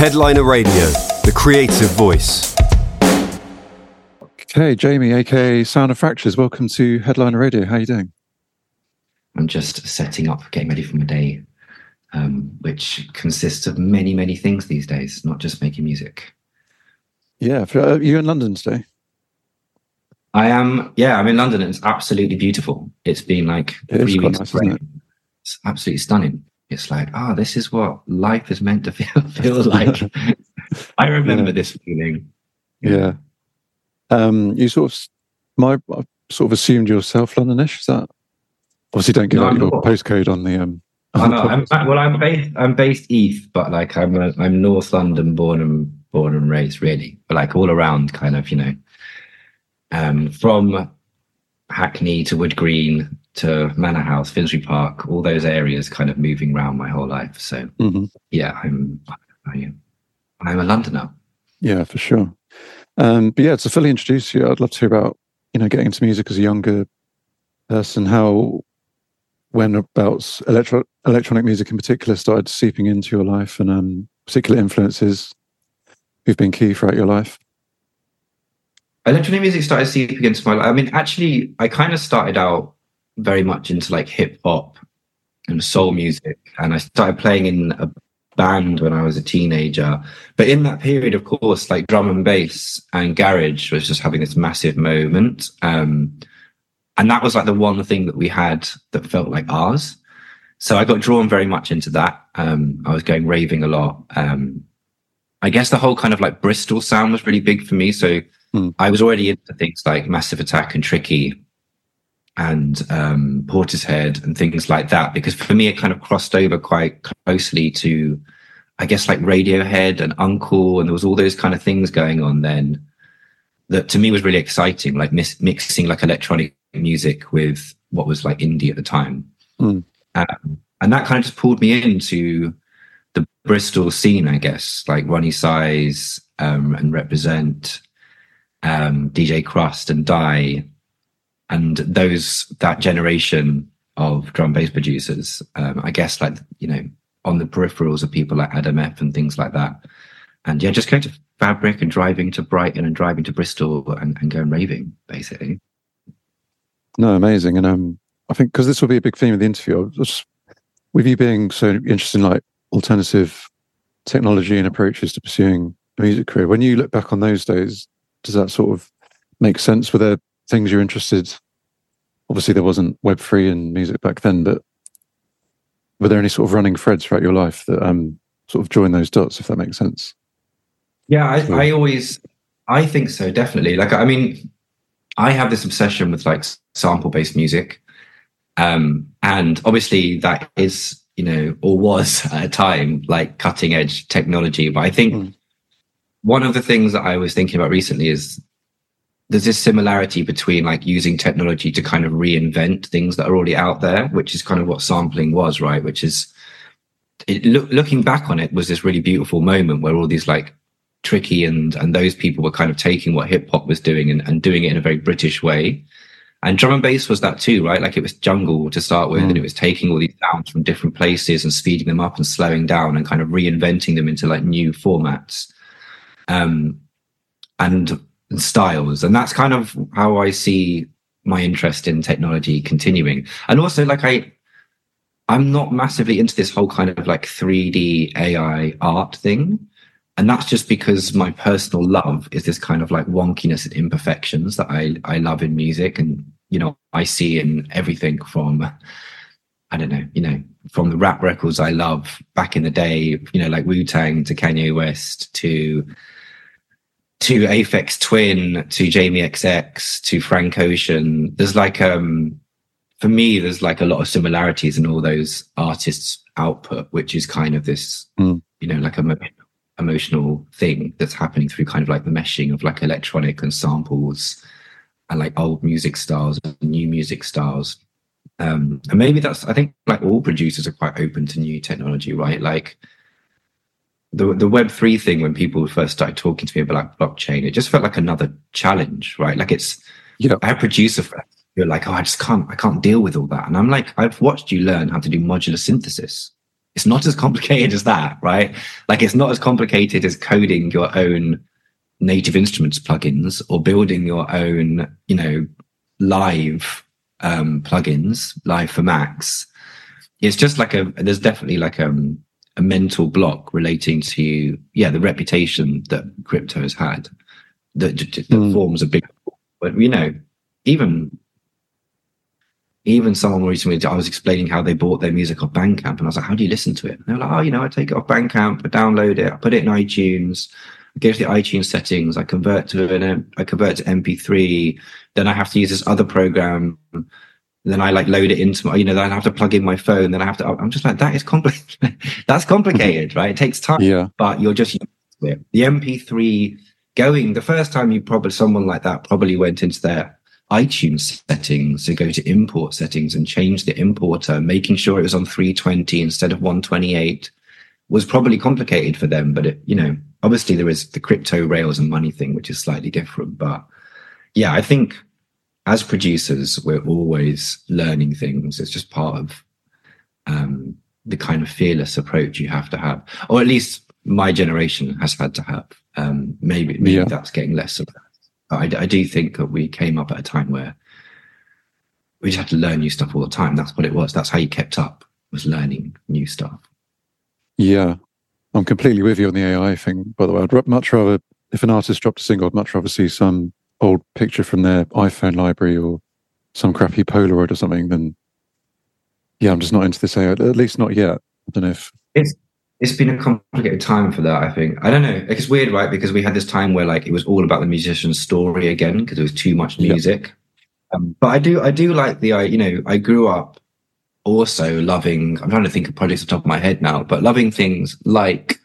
Headliner Radio, the creative voice. Okay, Jamie, aka Sound of Fractures, welcome to Headliner Radio. How are you doing? I'm just setting up, getting ready for my day, um, which consists of many, many things these days, not just making music. Yeah, for, uh, you in London today? I am. Yeah, I'm in London. And it's absolutely beautiful. It's been like It is three weeks. nice, of rain. It's absolutely stunning. It's like, ah, this is what life is meant to feel, feel like. I remember Yeah. this feeling. Yeah. Um, you sort of, my, I sort of assumed you're South Londonish. Is that obviously don't give No, out I'm your postcode on the um. I on know. the I'm, well, I'm based. I'm based east, but like I'm a, I'm North London born and born and raised, really. But like all around, kind of, you know, um, from Hackney to Wood Green to Manor House, Finsbury Park, all those areas, kind of moving around my whole life. So Mhm. yeah, I'm I am I'm a Londoner. Yeah, for sure. Um, but yeah, to fully introduce you, I'd love to hear about you know getting into music as a younger person. How, when about electro electronic music in particular started seeping into your life, and um, particular influences who've been key throughout your life. electronic music started seeping into my life. I mean, actually, I kind of started out very much into like hip hop and soul music, and I started playing in a band when I was a teenager. But in that period, of course, like drum and bass and garage was just having this massive moment. Um, and that was like the one thing that we had that felt like ours. So I got drawn very much into that. Um, I was going raving a lot. Um, I guess the whole kind of like Bristol sound was really big for me. So I was already into things like Massive Attack and Tricky and um, Portishead and things like that because for me it kind of crossed over quite closely to, I guess, like Radiohead and UNKLE, and there was all those kind of things going on then that to me was really exciting, like mis- mixing like electronic music with what was like indie at the time, Mm. um, and that kind of just pulled me into the Bristol scene, I guess, like Roni Size um, and Reprazent um, DJ Krust and Die, and those that generation of drum bass producers. Um, I guess like you know on the peripherals of people like Adam F and things like that. And yeah, just going to Fabric and driving to Brighton and driving to Bristol and, and going raving basically. No, amazing. And um, I think because this will be a big theme of the interview, just, with you being so interested in like alternative technology and approaches to pursuing a music career, when you look back on those days, does that sort of make sense? Were there things you're interested? Obviously, there wasn't Web three and music back then, but were there any sort of running threads throughout your life that um sort of join those dots, if that makes sense? Yeah, I, Sure. I always, I think so, definitely. Like, I mean, I have this obsession with like sample based music. Um, and obviously that is, you know, or was at a time like cutting edge technology. But I think Mm. one of the things that I was thinking about recently is there's this similarity between like using technology to kind of reinvent things that are already out there, which is kind of what sampling was, right? Which is it, look, looking back on it was this really beautiful moment where all these like tricky and and those people were kind of taking what hip hop was doing and, and doing it in a very British way. And drum and bass was that too, right? Like it was jungle to start with, Mm. and it was taking all these sounds from different places and speeding them up and slowing down and kind of reinventing them into like new formats. Um and, and styles. And that's kind of how I see my interest in technology continuing. And also like I I'm not massively into this whole kind of like 3D AI art thing. And that's just because my personal love is this kind of like wonkiness and imperfections that I, I love in music. And, you know, I see in everything from, I don't know, you know, from the rap records I love back in the day, you know, like Wu Tang to Kanye West to, to Aphex Twin to Jamie XX to Frank Ocean. There's like, um, for me, there's like a lot of similarities in all those artists' output, which is kind of this, Mm. you know, like a emo- emotional thing that's happening through kind of like the meshing of like electronic and samples and like old music styles and new music styles. Um, and maybe that's, I think like all producers are quite open to new technology, right? Like the, the web three thing, when people first started talking to me about blockchain, it just felt like another challenge, right? Like it's, Yeah. I have producer friends who are like, oh, I just can't, I can't deal with all that. And I'm like, I've watched you learn how to do modular synthesis. it's not as complicated as that, right? Like it's not as complicated as coding your own native instruments plugins or building your own, you know, live um, plugins, live for Macs. It's just like a there's definitely like a, um, a mental block relating to yeah the reputation that crypto has had that, that mm. forms a big but you know even even someone recently, I was explaining how they bought their music off Bandcamp, and I was like, "How do you listen to it?" And they're like, "Oh, you know, I take it off Bandcamp, I download it, I put it in iTunes, I go to the iTunes settings, I convert to an, I convert to MP3, then I have to use this other program, then I like load it into my, you know, then I have to plug in my phone, then I have to. I'm just like, that is complicated. That's complicated, right? It takes time, yeah, but you're just The MP3 going the first time you probably someone like that probably went into their iTunes settings to go to import settings and change the importer, making sure it was on 320 instead of 128 was probably complicated for them. But it, you know, obviously there is the crypto rails and money thing, which is slightly different. But yeah, I think as producers, we're always learning things. It's just part of um, the kind of fearless approach you have to have, or at least my generation has had to have. Um, maybe maybe yeah. that's getting less of that I, I do think that we came up at a time where we just had to learn new stuff all the time. That's what it was. That's how you kept up was learning new stuff. Yeah, I'm completely with you on the AI thing. By the way, I'd much rather if an artist dropped a single, I'd much rather see some old picture from their iPhone library or some crappy Polaroid or something then Yeah, I'm just not into this AI. At least not yet. I don't know if it's it's been a complicated time for that. I think I don't know. It's weird, right? Because we had this time where like it was all about the musician's story again because it was too much music. Um, but I do, I do like the, I you know, I grew up also loving. I'm trying to think of projects off the top of my head now, but loving things like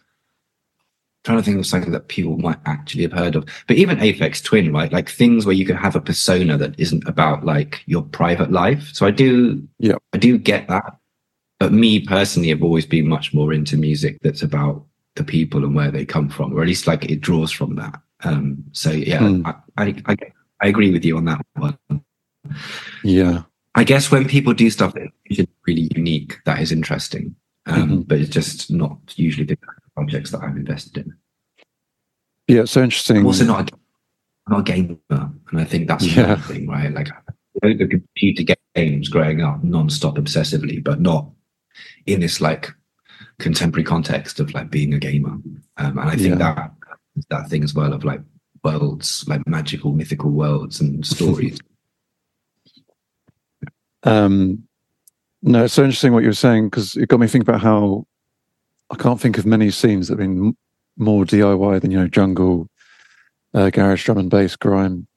trying to think of something that people might actually have heard of. But even Aphex Twin, right? Like things where you can have a persona that isn't about like your private life. So I do, yeah, I do get that. But me personally, I've always been much more into music that's about the people and where they come from, or at least like it draws from that. Um, so yeah, mm. I, I, I, I agree with you on that one. Yeah. I guess when people do stuff that is really unique, that is interesting. Um, mm-hmm. But it's just not usually the projects that I'm invested in. Yeah, it's so interesting. I'm also not a, not a gamer, and I think that's yeah. thing, right? Like the computer games growing up non-stop obsessively, but not in this like contemporary context of like being a gamer. Um, and I think yeah. that that thing as well of like worlds, like magical, mythical worlds and stories. um, no, it's so interesting what you were saying because it got me thinking about how I can't think of many scenes that have been more DIY than you know jungle, uh, garage, drum and bass, grime,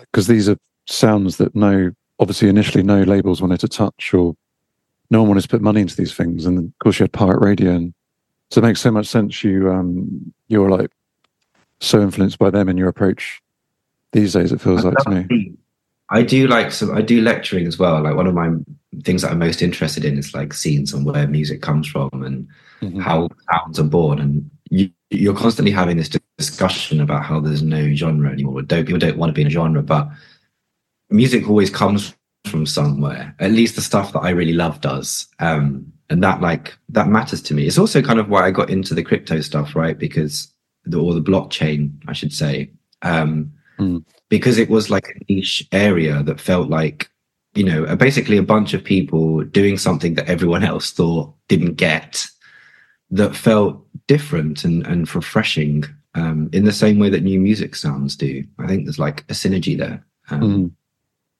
because these are sounds that no, obviously initially no labels wanted to touch or no one wanted to put money into these things. And of course, you had pirate radio, and so it makes so much sense. You um, you're like so influenced by them in your approach these days. It feels like to me. I do like some. I do lecturing as well. Like one of my things that I'm most interested in is like scenes and where music comes from and mm-hmm. how sounds are born. And you, you're constantly having this discussion about how there's no genre anymore. Don't people don't want to be in a genre, but music always comes from somewhere. At least the stuff that I really love does. Um, and that like that matters to me. It's also kind of why I got into the crypto stuff, right? Because the or the blockchain, I should say. Um, mm. Because it was like a niche area that felt like, you know, basically a bunch of people doing something that everyone else thought didn't get that felt different and, and refreshing um, in the same way that new music sounds do. I think there's like a synergy there. Um, mm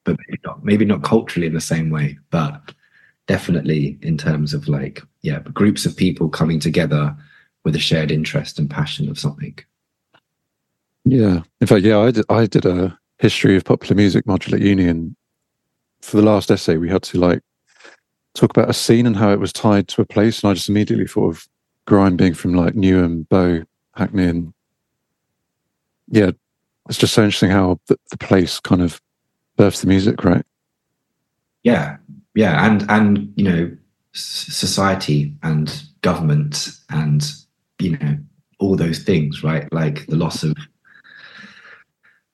but maybe not, maybe not culturally in the same way, but definitely in terms of like, yeah, groups of people coming together with a shared interest and passion of something. Yeah. In fact, yeah, I did, I did a history of popular music module at uni. And for the last essay, we had to like talk about a scene and how it was tied to a place. And I just immediately thought of grime being from like Newham, Bow, Hackney. And yeah, it's just so interesting how the, the place kind of births the music, right? Yeah, yeah, and and you know, society and government and you know all those things, right? Like the loss of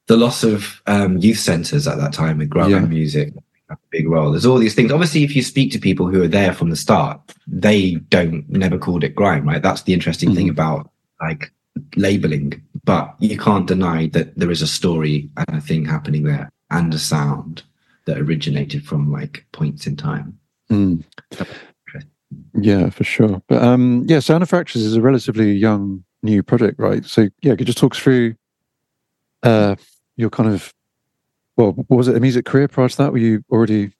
the loss of um, youth centres at that time with grime yeah. music, a big role. There's all these things. Obviously, if you speak to people who are there from the start, they don't never called it grime, right? That's the interesting thing Mhm. about like labeling. But you can't deny that there is a story and a thing happening there and a sound that originated from like points in time. Mm. Yeah, for sure. But um, yeah, Sound of Fractures is a relatively young new project, right? So yeah, could you just talk through uh, your kind of well, was it a music career prior to that? Were you already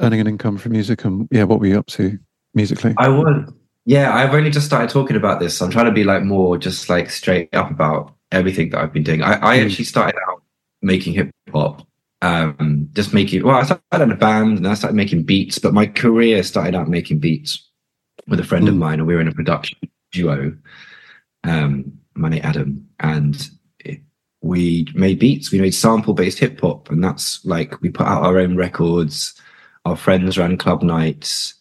earning an income from music, and yeah, what were you up to musically? I was, yeah, I've only just started talking about this. So I'm trying to be like more just like straight up about everything that I've been doing. I, I Mm. actually started out making hip hop, um, just making, well, I started in a band and I started making beats, but my career started out making beats with a friend of Mm. mine and we were in a production duo, um, my name Adam, and we made beats, we made sample based hip hop. And that's like, we put out our own records. Our friends ran club nights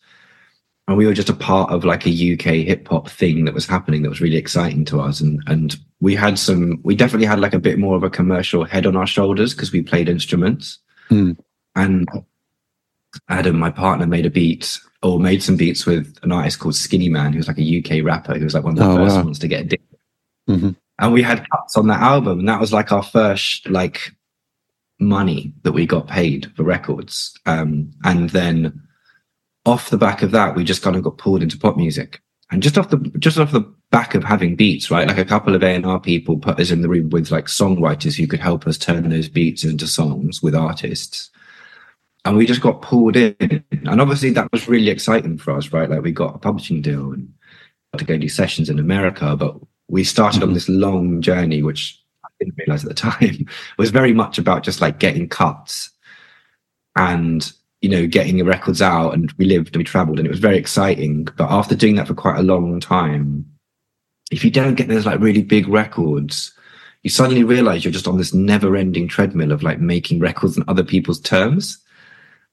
and we were just a part of like a UK hip hop thing that was happening that was really exciting to us. And and we had some, we definitely had like a bit more of a commercial head on our shoulders because we played instruments. Hmm. And Adam, my partner, made a beat or made some beats with an artist called Skinnyman, who was like a UK rapper, who was like one of the Oh, first wow. ones to get a dick. hmm And we had cuts on that album, and that was like our first like money that we got paid for records. Um, and then off the back of that, we just kind of got pulled into pop music. And just off the just off the back of having beats, right? Like a couple of A and R people put us in the room with like songwriters who could help us turn those beats into songs with artists. And we just got pulled in. And obviously that was really exciting for us, right? Like we got a publishing deal and to go do sessions in America, but we started on Mhm. this long journey, which I didn't realize at the time was very much about just like getting cuts and you know getting the records out and we lived and we traveled and it was very exciting but after doing that for quite a long time if you don't get those like really big records you suddenly realize you're just on this never ending treadmill of like making records on other people's terms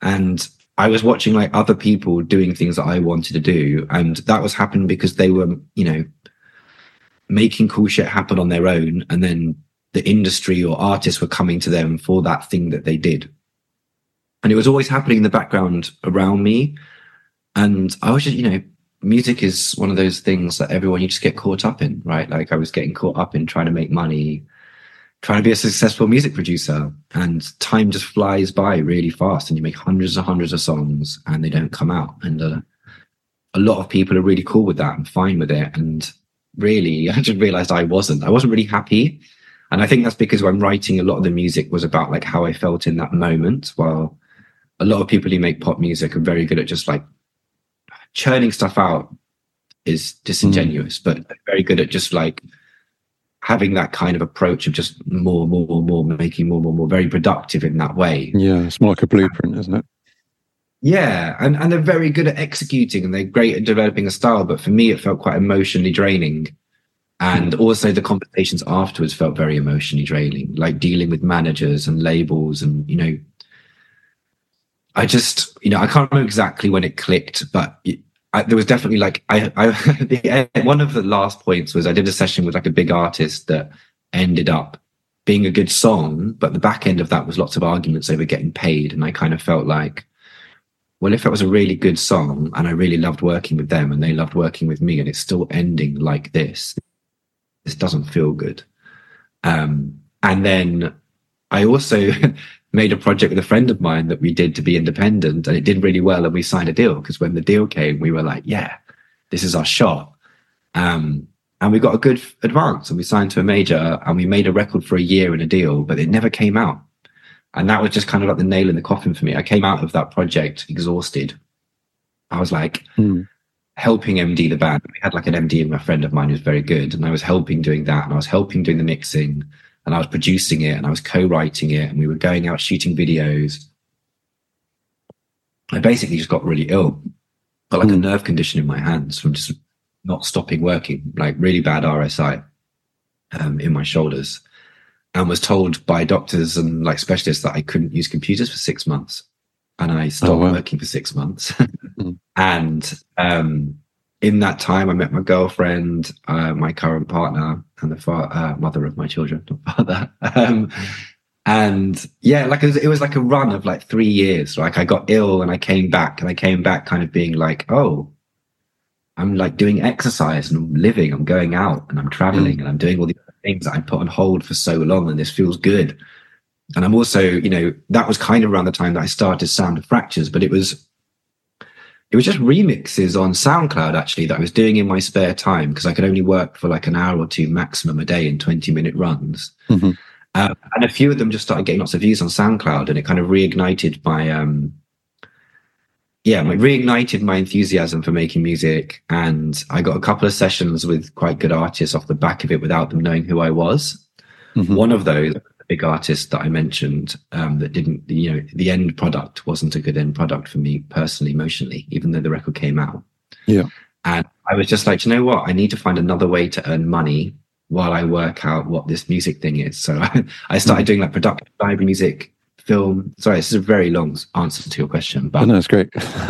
and i was watching like other people doing things that i wanted to do and that was happening because they were you know making cool shit happen on their own and then the industry or artists were coming to them for that thing that they did. And it was always happening in the background around me. And i was just you know music is one of those things that everyone you just get caught up in right? Like i was getting caught up in trying to make money trying to be a successful music producer. And time just flies by really fast and you make hundreds and hundreds of songs and they don't come out. And uh, a lot of people are really cool with that and fine with it. And really i just realized i wasn't i wasn't really happy and i think that's because when writing a lot of the music was about like how i felt in that moment while a lot of people who make pop music are very good at just like churning stuff out is hmm. disingenuous, but very good at just like having that kind of approach of just more, more, more, making more, more, more, very productive in that way. Yeah, it's more like a blueprint, isn't it? Yeah, and and they're very good at executing, and they're great at developing a style. But for me, it felt quite emotionally draining, and hmm. also the conversations afterwards felt very emotionally draining, like dealing with managers and labels, and you know, I just you know I can't remember exactly when it clicked, but it, I, there was definitely like I, I the, eh, one of the last points was I did a session with like a big artist that ended up being a good song, but the back end of that was lots of arguments over getting paid, and I kind of felt like well, if it was a really good song and I really loved working with them and they loved working with me and it's still ending like this, this doesn't feel good. Um, and then I also made a project with a friend of mine that we did to be independent and it did really well and we signed a deal because when the deal came, we were like, yeah, this is our shot. Um, and we got a good advance and we signed to a major and we made a record for a year in a deal, but it never came out. And that was just kind of like the nail in the coffin for me. I came out of that project exhausted. I was like Hmm. helping MD the band. We had like an MD and a friend of mine who was very good. And I was helping doing that. And I was helping doing the mixing and I was producing it and I was co-writing it. And we were going out shooting videos. I basically just got really ill. Got like a Hmm. nerve condition in my hands from just not stopping working, like really bad RSI um, in my shoulders and was told by doctors and like specialists that I couldn't use computers for six months. And I stopped wow. working for six months. Mm. And um, in that time, I met my girlfriend, uh, my current partner, and the fa- uh, mother of my children, not father. Um, and yeah, like it was, it was like a run of like three years. Like I got ill and I came back and I came back kind of being like, oh, I'm like doing exercise and I'm living, I'm going out and I'm traveling mm. and I'm doing all these things that I put on hold for so long and this feels good. And I'm also, you know, that was kind of around the time that I started Sound of Fractures, but it was it was just remixes on SoundCloud actually that I was doing in my spare time because I could only work for like an hour or two maximum a day in 20 minute runs. Mm-hmm. Um, and a few of them just started getting lots of views on SoundCloud and it kind of reignited my, um, yeah, my reignited my enthusiasm for making music. And I got a couple of sessions with quite good artists off the back of it without them knowing who I was. Mm-hmm. One of those big artist that I mentioned um, that didn't, you know, the end product wasn't a good end product for me personally, emotionally, even though the record came out. Yeah. And I was just like, you know what? I need to find another way to earn money while I work out what this music thing is. So I, I started mm. doing like production, library music, film. Sorry, this is a very long answer to your question, but oh, no, it's great.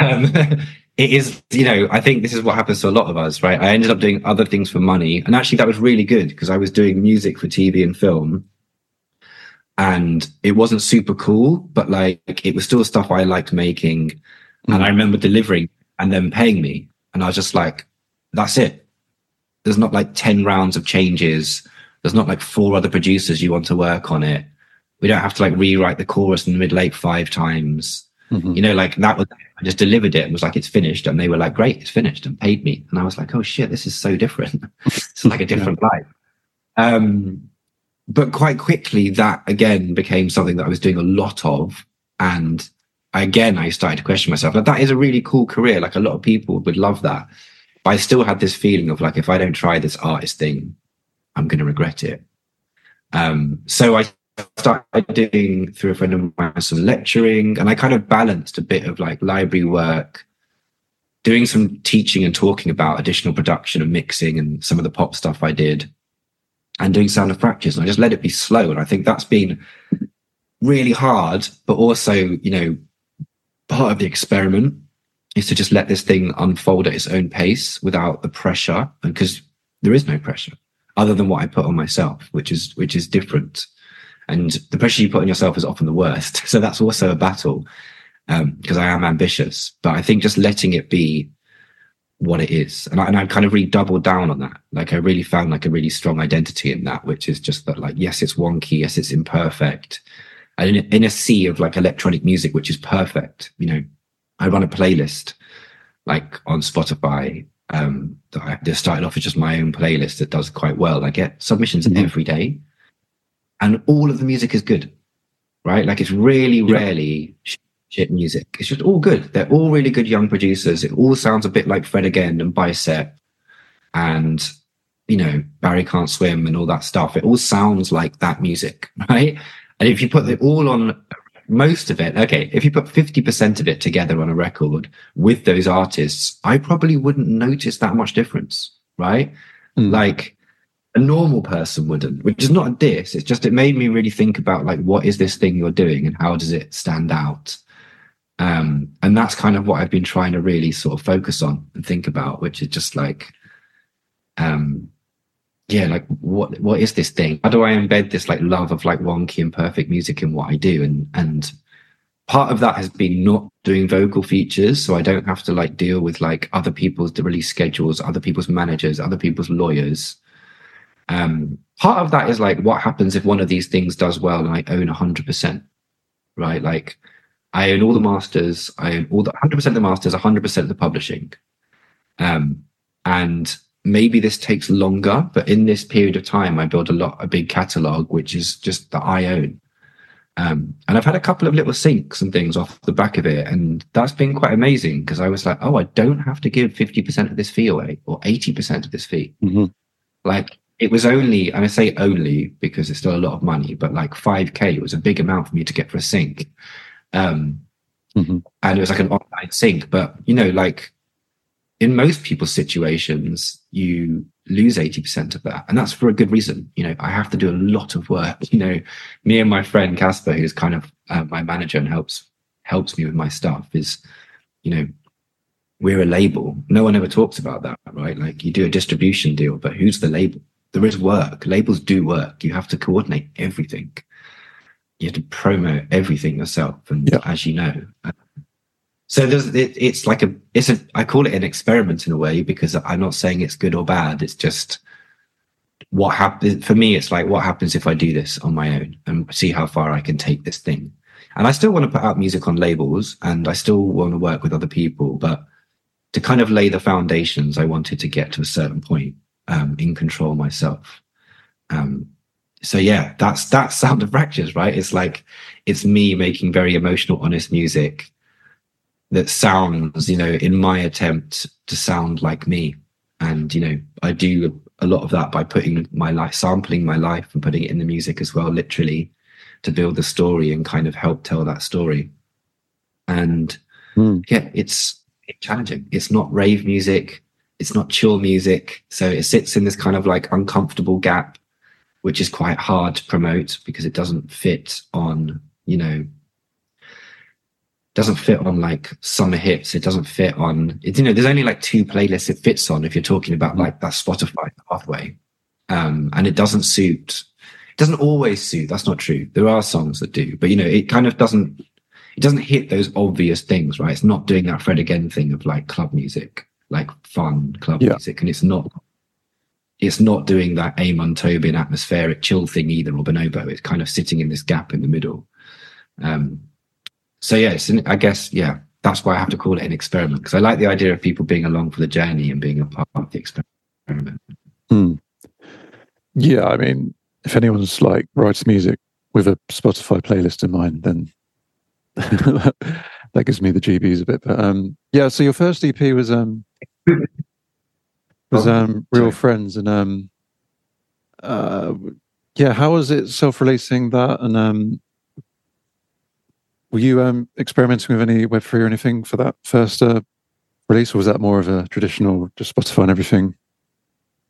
um, it is, you know, I think this is what happens to a lot of us, right? I ended up doing other things for money. And actually, that was really good because I was doing music for TV and film and it wasn't super cool, but like it was still stuff I liked making. Mm. And I remember delivering and then paying me. And I was just like, that's it. There's not like 10 rounds of changes. There's not like four other producers you want to work on it. We don't have to like rewrite the chorus in the mid late five times. Mm-hmm. You know, like that was, I just delivered it and was like, it's finished. And they were like, great, it's finished and paid me. And I was like, oh shit, this is so different. it's like a different yeah. life. Um, but quite quickly that again became something that I was doing a lot of. And again, I started to question myself. Like that is a really cool career. Like a lot of people would love that. But I still had this feeling of like, if I don't try this artist thing, I'm going to regret it. Um, so I started doing through a friend of mine some lecturing and I kind of balanced a bit of like library work, doing some teaching and talking about additional production and mixing and some of the pop stuff I did and doing sound of fractures. And I just let it be slow. And I think that's been really hard, but also, you know, part of the experiment is to just let this thing unfold at its own pace without the pressure. Because there is no pressure other than what I put on myself, which is, which is different. And the pressure you put on yourself is often the worst. So that's also a battle because um, I am ambitious. But I think just letting it be what it is. And I, and I kind of really doubled down on that. Like I really found like a really strong identity in that, which is just that like, yes, it's wonky. Yes, it's imperfect. And in, in a sea of like electronic music, which is perfect, you know, I run a playlist like on Spotify. Um, that I started off with just my own playlist that does quite well. I get submissions mm-hmm. every day and all of the music is good, right? Like it's really yeah. rarely shit music. It's just all good. They're all really good young producers. It all sounds a bit like Fred again and Bicep and you know Barry Can't Swim and all that stuff. It all sounds like that music, right? And if you put it all on most of it, okay, if you put 50% of it together on a record with those artists, I probably wouldn't notice that much difference, right? Mm. Like a normal person wouldn't, which is not a diss. It's just, it made me really think about like, what is this thing you're doing and how does it stand out? Um, and that's kind of what I've been trying to really sort of focus on and think about, which is just like, um, yeah, like what what is this thing? How do I embed this like love of like wonky and perfect music in what I do? And and part of that has been not doing vocal features, so I don't have to like deal with like other people's release schedules, other people's managers, other people's lawyers. Um, part of that is like what happens if one of these things does well and I own hundred percent, right? Like I own all the masters. I own all the 100% of the masters, 100% of the publishing. Um, and maybe this takes longer, but in this period of time, I build a lot, a big catalog, which is just that I own. Um, and I've had a couple of little syncs and things off the back of it. And that's been quite amazing because I was like, oh, I don't have to give 50% of this fee away or 80% of this fee. Mm-hmm. Like it was only, and I say only because it's still a lot of money, but like 5K was a big amount for me to get for a sync. Um, mm-hmm. And it was like an online sync. But, you know, like in most people's situations, you lose 80% of that. And that's for a good reason. You know, I have to do a lot of work. You know, me and my friend Casper, who's kind of uh, my manager and helps helps me with my stuff, is, you know, we're a label. No one ever talks about that, right? Like you do a distribution deal, but who's the label? There is work. Labels do work. You have to coordinate everything. you have to promote everything yourself, and Yeah. as you know. Uh, so there's it, it's like a it's a I call it an experiment in a way because I'm not saying it's good or bad. It's just what happens for me. It's like what happens if I do this on my own and see how far I can take this thing. And I still want to put out music on labels, and I still want to work with other people, but to kind of lay the foundations, I wanted to get to a certain point um, in control myself. Um, so yeah, that's that's sound of fractures, right? It's like it's me making very emotional, honest music that sounds, you know, in my attempt to sound like me. And you know, I do a lot of that by putting my life, sampling my life, and putting it in the music as well, literally, to build the story and kind of help tell that story. And Hmm. yeah, it's challenging. It's not rave music. It's not chill music. So it sits in this kind of like uncomfortable gap, which is quite hard to promote because it doesn't fit on, you know, doesn't fit on like summer hits. It doesn't fit on, it, you know, there's only like two playlists it fits on if you're talking about like that Spotify pathway. Um, and it doesn't suit, it doesn't always suit. That's not true. There are songs that do, but you know, it kind of doesn't, it doesn't hit those obvious things, right? It's not doing that Fred again thing of like club music, like fun club Yeah. music. And it's not, it's not doing that Amon Tobin atmospheric chill thing either or Bonobo. It's kind of sitting in this gap in the middle. Um, so yeah, it's an, I guess, yeah, that's why I have to call it an experiment because I like the idea of people being along for the journey and being a part of the experiment. Hmm. Yeah, I mean, if anyone's like writes music with a Spotify playlist in mind, then that gives me the GBs a bit. But um, yeah, so your first EP was um was Oh, um Real sorry. Friends, and um uh yeah, how was it self-releasing that? And um were you um experimenting with any Web three or anything for that first uh, release, or was that more of a traditional just Spotify and everything?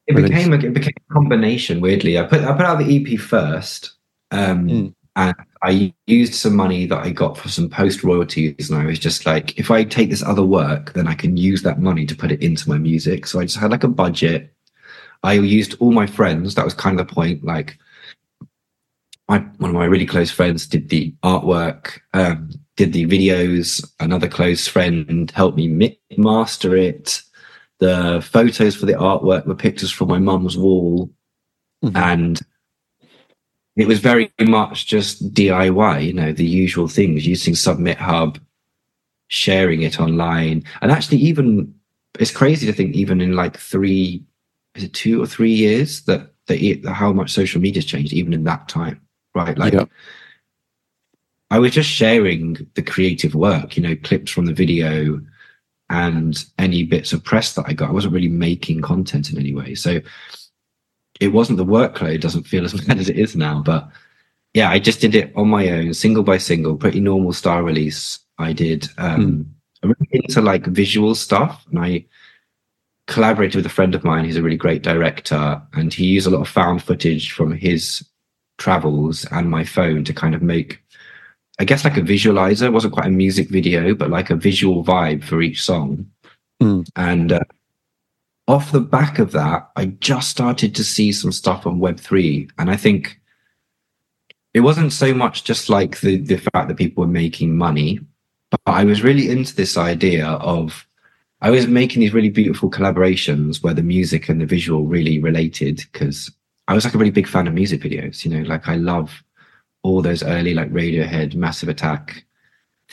It Release. became a, it became a combination. Weirdly, I put I put out the EP first, um, Mm. And I used some money that I got for some post royalties, and I was just like, if I take this other work, then I can use that money to put it into my music. So I just had like a budget. I used all my friends. That was kind of the point. Like, my one of my really close friends did the artwork, um, did the videos. Another close friend helped me master it the photos for the artwork were pictures from my mum's wall Mhm. and it was very much just diy you know the usual things using submit hub sharing it online and actually even it's crazy to think even in like three is it two or three years that that how much social media's changed even in that time right like Yeah. I was just sharing the creative work, you know, clips from the video and any bits of press that I got. I wasn't really making content in any way. So it wasn't the workload doesn't feel as bad as it is now. But yeah, I just did it on my own, single by single, pretty normal style release. I did um I'm really into like visual stuff and I collaborated with a friend of mine who's a really great director and he used a lot of found footage from his travels and my phone to kind of make I guess like a visualizer. It wasn't quite a music video, but like a visual vibe for each song. Mm. And uh, off the back of that, I just started to see some stuff on Web3. And I think it wasn't so much just like the, the fact that people were making money, but I was really into this idea of I was making these really beautiful collaborations where the music and the visual really related because I was like a really big fan of music videos. You know, like I love all those early like Radiohead, Massive Attack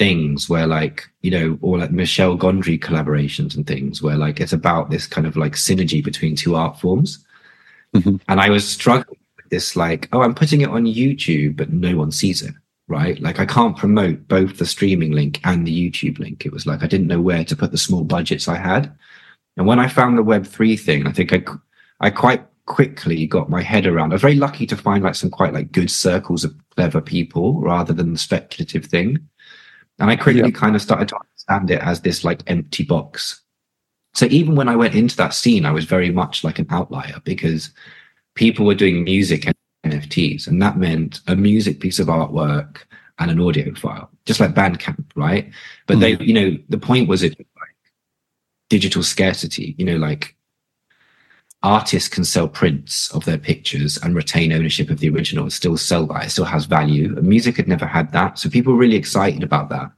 things where like you know or like Michel Gondry collaborations and things where like it's about this kind of like synergy between two art forms. Mhm. And I was struggling with this like oh I'm putting it on YouTube but no one sees it right like I can't promote both the streaming link and the YouTube link. It was like I didn't know where to put the small budgets I had. And when I found the Web three thing, I think I I quite quickly got my head around. I was very lucky to find like some quite like good circles of clever people rather than the speculative thing. And I quickly Yeah. kind of started to understand it as this like empty box. So even when I went into that scene, I was very much like an outlier because people were doing music and NFTs, and that meant a music piece of artwork and an audio file, just like Bandcamp, right? But they, mm. you know, the point was it like digital scarcity, you know, like artists can sell prints of their pictures and retain ownership of the original and still sell that. It still has value. And music had never had that. So people were really excited about that.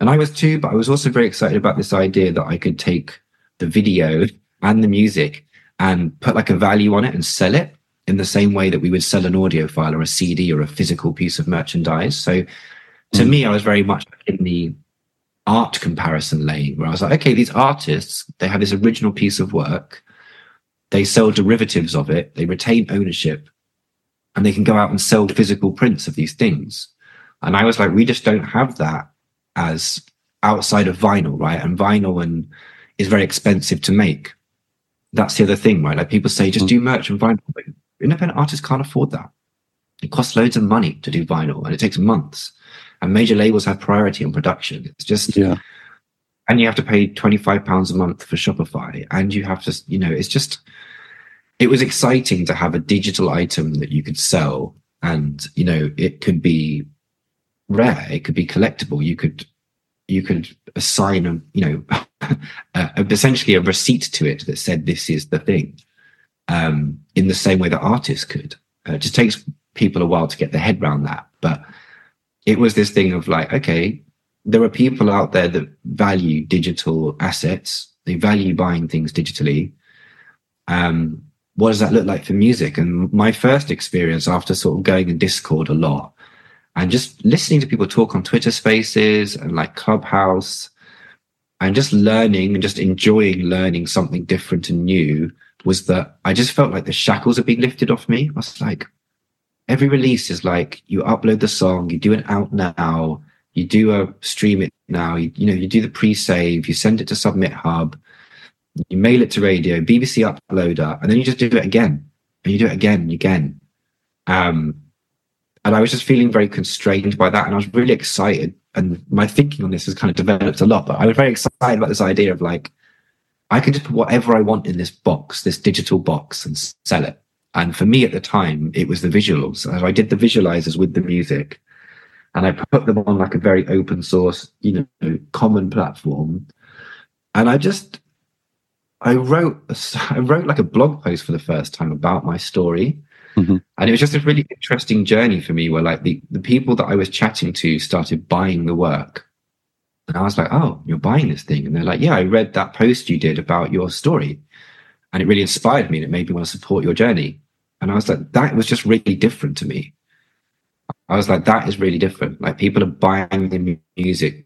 And I was too, but I was also very excited about this idea that I could take the video and the music and put like a value on it and sell it in the same way that we would sell an audio file or a CD or a physical piece of merchandise. So to mm. me, I was very much in the art comparison lane where I was like, okay, these artists, they have this original piece of work they sell derivatives of it, they retain ownership, and they can go out and sell physical prints of these things. And I was like, we just don't have that as outside of vinyl, right? And vinyl and is very expensive to make. That's the other thing, right? Like people say, just do merch and vinyl. But independent artists can't afford that. It costs loads of money to do vinyl and it takes months. And major labels have priority on production. It's just yeah. And you have to pay 25 pounds a month for Shopify. And you have to, you know, it's just it was exciting to have a digital item that you could sell and you know it could be rare it could be collectible. You could you could assign a you know a, essentially a receipt to it that said this is the thing um, in the same way that artists could. Uh, it just takes people a while to get their head around that but it was this thing of like okay there are people out there that value digital assets. They value buying things digitally. Um, what does that look like for music? And my first experience after sort of going in Discord a lot and just listening to people talk on Twitter spaces and like Clubhouse and just learning and just enjoying learning something different and new was that I just felt like the shackles had been lifted off me. I was like, every release is like you upload the song, you do it out now, you do a stream it now, you, you know, you do the pre-save, you send it to Submit Hub, you mail it to radio, BBC uploader, and then you just do it again, and you do it again and again. Um, and I was just feeling very constrained by that, and I was really excited. And my thinking on this has kind of developed a lot, but I was very excited about this idea of like, I can just put whatever I want in this box, this digital box, and sell it. And for me at the time, it was the visuals. So I did the visualizers with the music, and I put them on like a very open source, you know, common platform. And I just I wrote I wrote like a blog post for the first time about my story. Mm-hmm. And it was just a really interesting journey for me where like the, the people that I was chatting to started buying the work. And I was like, oh, you're buying this thing. And they're like, yeah, I read that post you did about your story. And it really inspired me and it made me want to support your journey. And I was like, that was just really different to me. I was like, that is really different. Like people are buying the music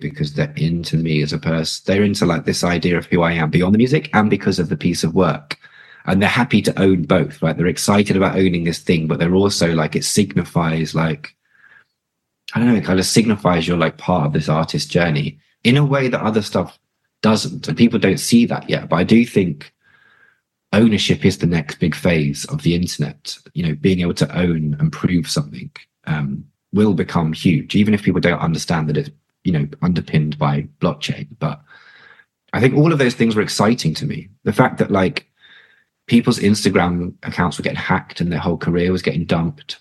because they're into me as a person. They're into like this idea of who I am beyond the music and because of the piece of work. And they're happy to own both, right? They're excited about owning this thing, but they're also like, it signifies like, I don't know, it kind of signifies you're like part of this artist journey in a way that other stuff doesn't. And people don't see that yet. But I do think ownership is the next big phase of the internet. You know, being able to own and prove something um, will become huge, even if people don't understand that it's you know underpinned by blockchain but i think all of those things were exciting to me the fact that like people's instagram accounts were getting hacked and their whole career was getting dumped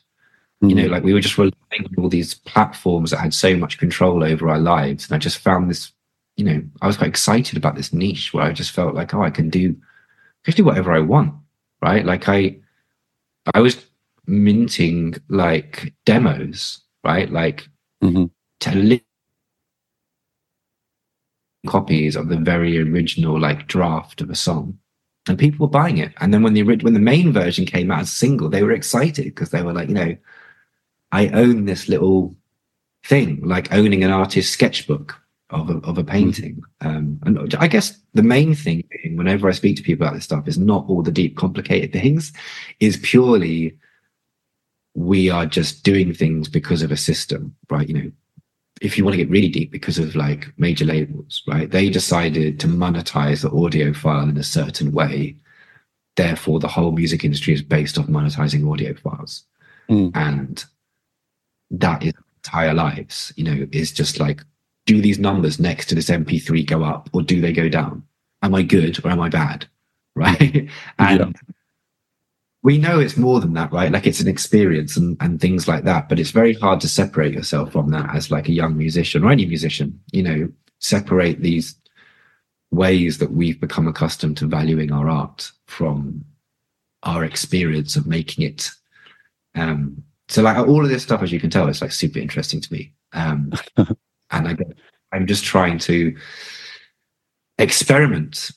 mm. you know mm. like we were just relying on all these platforms that had so much control over our lives and i just found this you know i was quite excited about this niche where i just felt like oh i can do I can do whatever i want right like i i was minting like demos right like mm-hmm. to copies of the very original like draft of a song. And people were buying it. And then when the when the main version came out as a single they were excited because they were like you know i own this little thing like owning an artist's sketchbook of a, of a painting. Um, and i guess the main thing being whenever i speak to people about this stuff is not all the deep complicated things. Is purely we are just doing things because of a system right? You know if you want to get really deep because of like major labels, right? They decided to monetize the audio file in a certain way. Therefore, the whole music industry is based off monetizing audio files. Mm. And that is entire lives, you know, is just like, do these numbers next to this MP3 go up or do they go down? Am I good or am I bad? Right. and yeah we know it's more than that, right? Like it's an experience and, and things like that. But it's very hard to separate yourself from that as like a young musician or any musician, you know, separate these ways that we've become accustomed to valuing our art from our experience of making it. Um, so like all of this stuff, as you can tell, it's like super interesting to me. Um, and I, I'm just trying to experiment.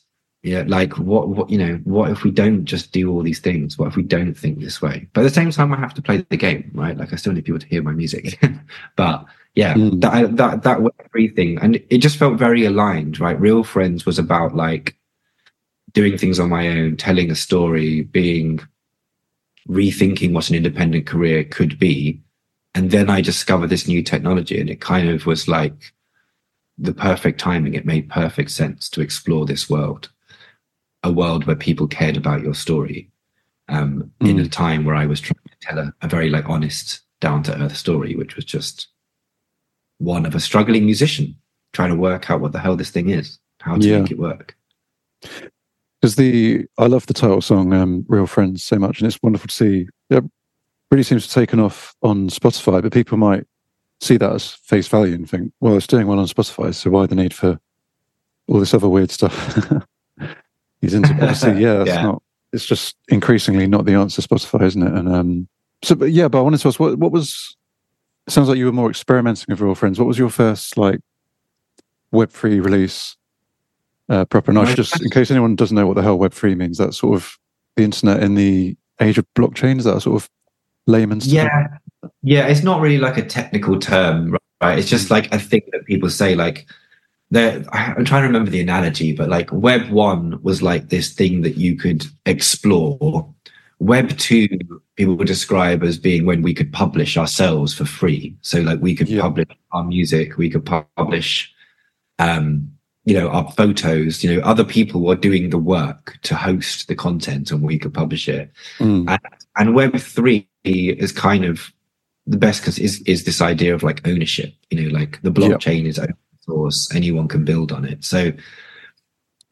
Yeah, like what, what, you know, what if we don't just do all these things? What if we don't think this way? But at the same time, I have to play the game, right? Like I still need people to hear my music. but yeah, mm. that that that web3 and it just felt very aligned, right? Real Friends was about like doing things on my own, telling a story, being rethinking what an independent career could be. And then I discovered this new technology, and it kind of was like the perfect timing. It made perfect sense to explore this world, a world where people cared about your story. Um, mm. In a time where I was trying to tell a, a very like honest, down to earth story, which was just one of a struggling musician trying to work out what the hell this thing is, how to yeah. make it work. Because the I love the title song um, "Real Friends" so much, and it's wonderful to see. It really seems to have taken off on Spotify, but people might see that as face value and think, "Well, it's doing well on Spotify, so why the need for all this other weird stuff?" He's into obviously, yeah, it's yeah. not. It's just increasingly not the answer. Spotify, isn't it? And um, so, but yeah, but I wanted to ask, what what was? Sounds like you were more experimenting with Real Friends. What was your first like Web3 release? uh, proper. And I should just, in case anyone doesn't know what the hell Web3 means, that's sort of the internet in the age of blockchain. Is that sort of layman's Yeah. Term? Yeah. It's not really like a technical term, right? It's just like a thing that people say, like, I'm trying to remember the analogy, but like Web 1 was like this thing that you could explore. Web 2, people would describe as being when we could publish ourselves for free. So, like, we could yeah. publish our music, we could publish um, you know, our photos, you know, other people were doing the work to host the content and we could publish it. Mm. And, and Web three is kind of the best because is is this idea of like ownership, you know, like the blockchain yep. is source, anyone can build on it. So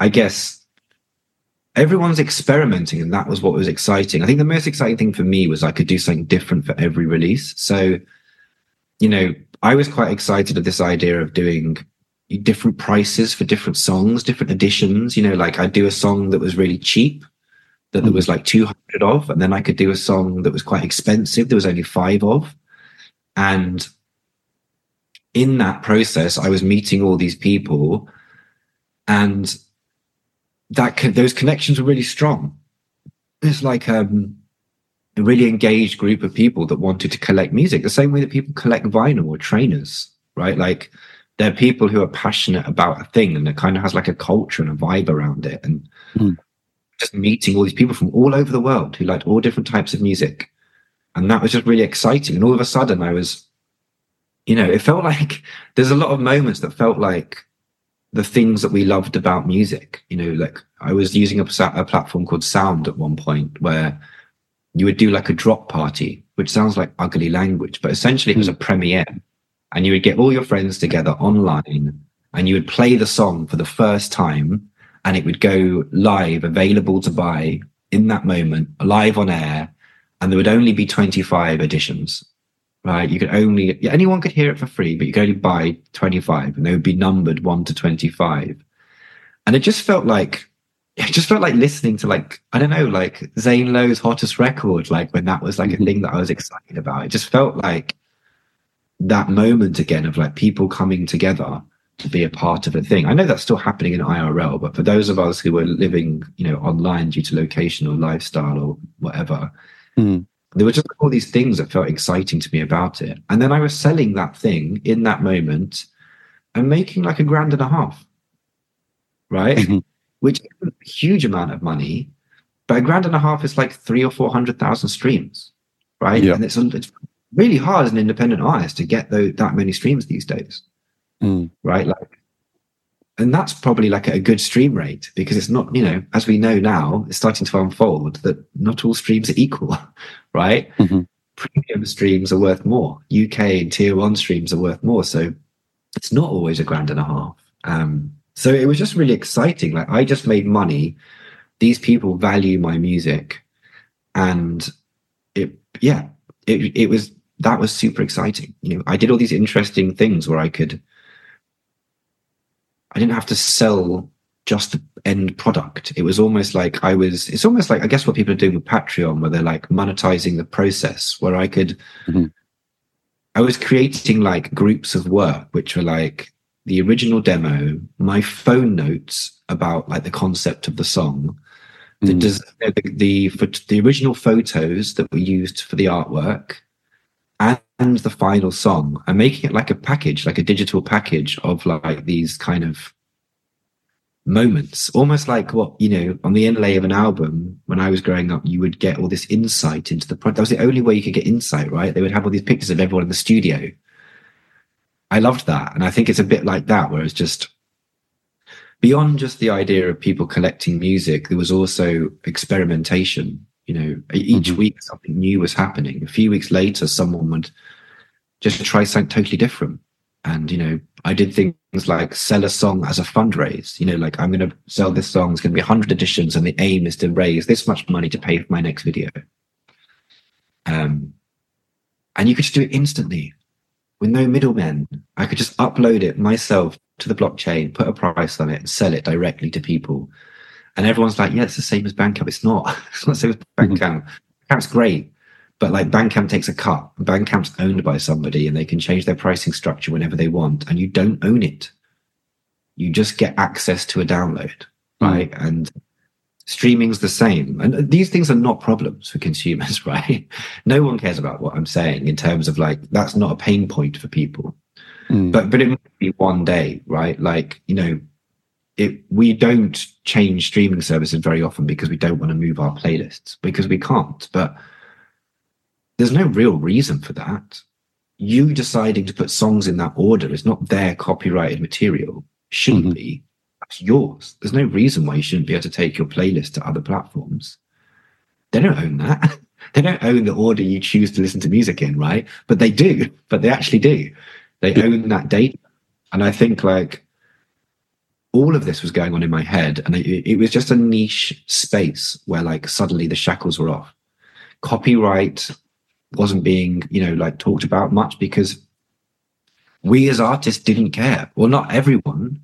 I guess everyone's experimenting and that was what was exciting. I think the most exciting thing for me was I could do something different for every release. So, you know, I was quite excited at this idea of doing different prices for different songs, different editions. You know, like I'd do a song that was really cheap that there was mm. like 200 of, and then I could do a song that was quite expensive. There was only five of. And in that process, I was meeting all these people and that those connections were really strong. It's like um, a really engaged group of people that wanted to collect music, the same way that people collect vinyl or trainers, right? Like they're people who are passionate about a thing and it kind of has like a culture and a vibe around it and mm. just meeting all these people from all over the world who liked all different types of music and that was just really exciting and all of a sudden i was you know it felt like there's a lot of moments that felt like the things that we loved about music you know like i was using a, a platform called sound at one point where you would do like a drop party which sounds like ugly language but essentially it was a hmm. premiere and you would get all your friends together online and you would play the song for the first time and it would go live available to buy in that moment live on air and there would only be 25 editions right you could only anyone could hear it for free but you could only buy 25 and they would be numbered 1 to 25 and it just felt like it just felt like listening to like i don't know like zane lowe's hottest record like when that was like a mm-hmm. thing that i was excited about it just felt like that moment again of like people coming together to be a part of a thing. I know that's still happening in IRL, but for those of us who are living, you know, online due to location or lifestyle or whatever, mm. There were just all these things that felt exciting to me about it. And then I was selling that thing in that moment and making like a grand and a half, right? Mm-hmm. Which is a huge amount of money, but a grand and a half is like three or four hundred thousand streams, right? Yeah. And it's, it's really hard as an independent artist to get those, that many streams these days. Mm. Right. Like, and that's probably like a good stream rate because it's not, you know, as we know now, it's starting to unfold that not all streams are equal, right? Mm-hmm. Premium streams are worth more. UK and tier one streams are worth more. So it's not always a grand and a half. Um, so it was just really exciting. Like I just made money. These people value my music. And it, yeah, it, it was that was super exciting. You know, I did all these interesting things where I could, I didn't have to sell just the end product. It was almost like I was, it's almost like, I guess what people are doing with Patreon, where they're like monetizing the process, where I could, Mhm. I was creating like groups of work, which were like the original demo, my phone notes about like the concept of the song, the, Mm. des- the, the, for the original photos that were used for the artwork, and, and the final song. I'm making it like a package, like a digital package of like these kind of moments, almost like what you know on the inlay of an album. When I was growing up, you would get all this insight into the project. That was the only way you could get insight, right? They would have all these pictures of everyone in the studio. I loved that, and I think it's a bit like that, where it's just beyond just the idea of people collecting music. There was also experimentation. You know, each Mhm. week something new was happening. A few weeks later, someone would just try something totally different. And, you know, I did things like sell a song as a fundraise. You know, like I'm going to sell this song, it's going to be 100 editions, and the aim is to raise this much money to pay for my next video. Um, and you could just do it instantly with no middlemen. I could just upload it myself to the blockchain, put a price on it, and sell it directly to people. And everyone's like, yeah, it's the same as Bandcamp. It's not. It's not the same as Bandcamp. Bandcamp's great, but like Bandcamp takes a cut. Bandcamp's owned by somebody and they can change their pricing structure whenever they want. And you don't own it. You just get access to a download, right? And streaming's the same. And these things are not problems for consumers, right? No one cares about what I'm saying in terms of like, that's not a pain point for people Mm. but but it might be one day, right? Like you know, it we don't change streaming services very often because we don't want to move our playlists because we can't. But there's no real reason for that. You deciding to put songs in that order is not their copyrighted material. Shouldn't Mhm. be. That's yours. There's no reason why you shouldn't be able to take your playlist to other platforms. They don't own that. they don't own the order you choose to listen to music in, right? But they do. But they actually do. They own that data. And I think like all of this was going on in my head. And it, it was just a niche space where like suddenly the shackles were off. Copyright wasn't being, you know, like talked about much because we as artists didn't care. Well, not everyone,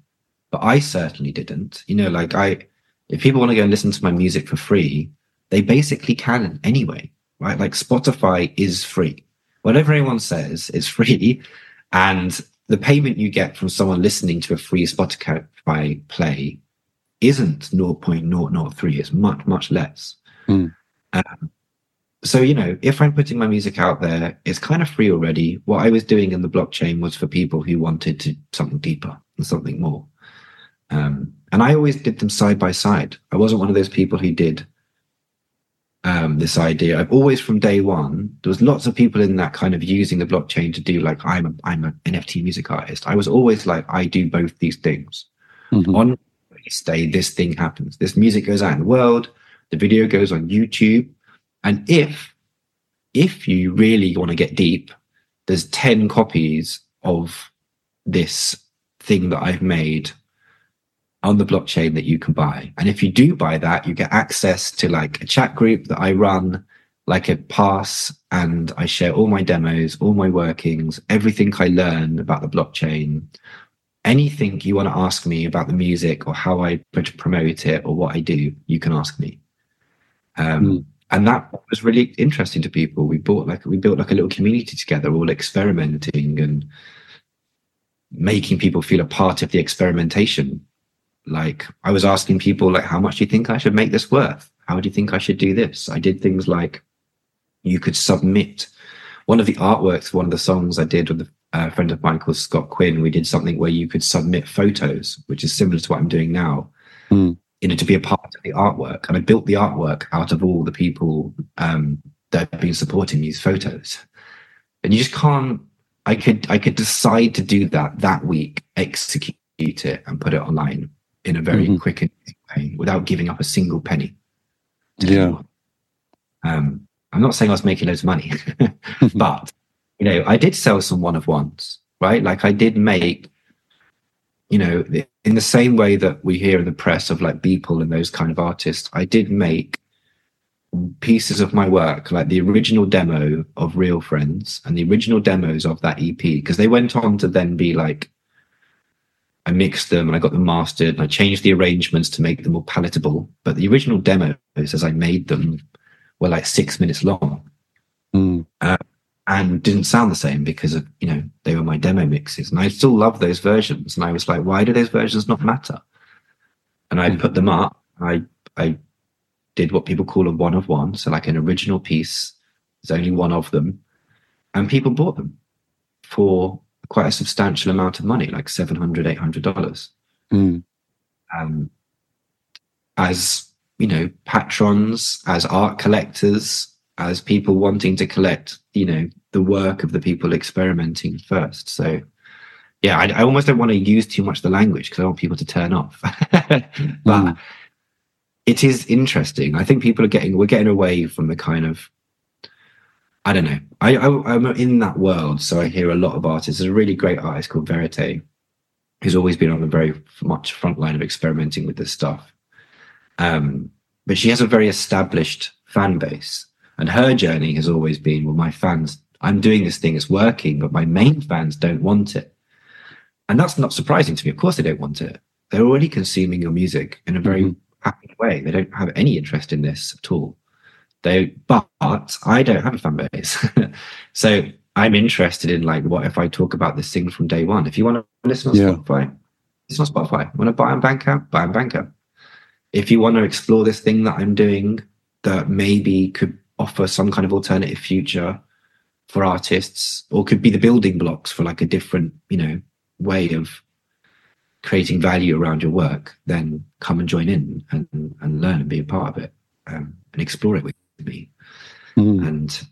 but I certainly didn't. You know, like I, if people want to go and listen to my music for free, they basically can anyway, right? Like Spotify is free. Whatever anyone says, it's free. And the payment you get from someone listening to a free Spotify play isn't 0.003. It's much, much less. Hmm. Um, so, you know, if I'm putting my music out there, it's kind of free already. What I was doing in the blockchain was for people who wanted to something deeper and something more. Um, and I always did them side by side. I wasn't one of those people who did um, this idea. I've always, from day one, there was lots of people in that kind of using the blockchain to do like I'm a I'm an NFT music artist. I was always like I do both these things. Mhm. On release day, this thing happens. This music goes out in the world. The video goes on YouTube, and if if you really want to get deep, there's ten copies of this thing that I've made on the blockchain that you can buy. And if you do buy that, you get access to like a chat group that I run, like a pass, and I share all my demos, all my workings, everything I learn about the blockchain. Anything you want to ask me about the music or how I promote it or what I do, you can ask me. Um, Mm. And that was really interesting to people. We bought like we built like a little community together, all experimenting and making people feel a part of the experimentation like I was asking people like how much do you think I should make this worth? How do you think I should do this? I did things like you could submit one of the artworks, one of the songs I did with a friend of mine called Scott Quinn. We did something where you could submit photos, which is similar to what I'm doing now, Mm. in order to be a part of the artwork. And I built the artwork out of all the people um, that have been supporting these photos. And you just can't. I could I could decide to do that that week, execute it, and put it online in a very Mhm. quick and way without giving up a single penny. to Yeah. Um, I'm not saying I was making loads of money, but you know, I did sell some one of ones, right? Like I did make, you know, in the same way that we hear in the press of like Beeple and those kind of artists, I did make pieces of my work, like the original demo of Real Friends and the original demos of that EP, because they went on to then be like I mixed them and I got them mastered and I changed the arrangements to make them more palatable. But the original demos, as I made them, were like six minutes long Mm. uh, and didn't sound the same because of you know they were my demo mixes. And I still love those versions. And I was like, why do those versions not matter? And I Mm. put them up. I I did what people call a one of one, so like an original piece. There's only one of them, and people bought them for quite a substantial amount of money, like 700 800 dollars. Mm. Um, as you know, patrons, as art collectors, as people wanting to collect, you know, the work of the people experimenting first. So, yeah, I, I almost don't want to use too much the language because I want people to turn off. but Mm. it is interesting. I think people are getting we're getting away from the kind of I don't know. I, I I'm in that world, so I hear a lot of artists. There's a really great artist called Verite, who's always been on the very much front line of experimenting with this stuff. Um, but she has a very established fan base, and her journey has always been, well, my fans, I'm doing this thing, it's working, but my main fans don't want it, and that's not surprising to me. Of course, they don't want it. They're already consuming your music in a very Mhm. happy way. They don't have any interest in this at all. They, but I don't have a fan base, so I'm interested in like, what if I talk about this thing from day one? If you want to listen on Yeah. Spotify, listen on Spotify. Want to buy on Bandcamp? Buy on Bandcamp. If you want to explore this thing that I'm doing that maybe could offer some kind of alternative future for artists, or could be the building blocks for like a different, you know, way of creating value around your work, then come and join in and, and learn and be a part of it um, and explore it with me Mm. and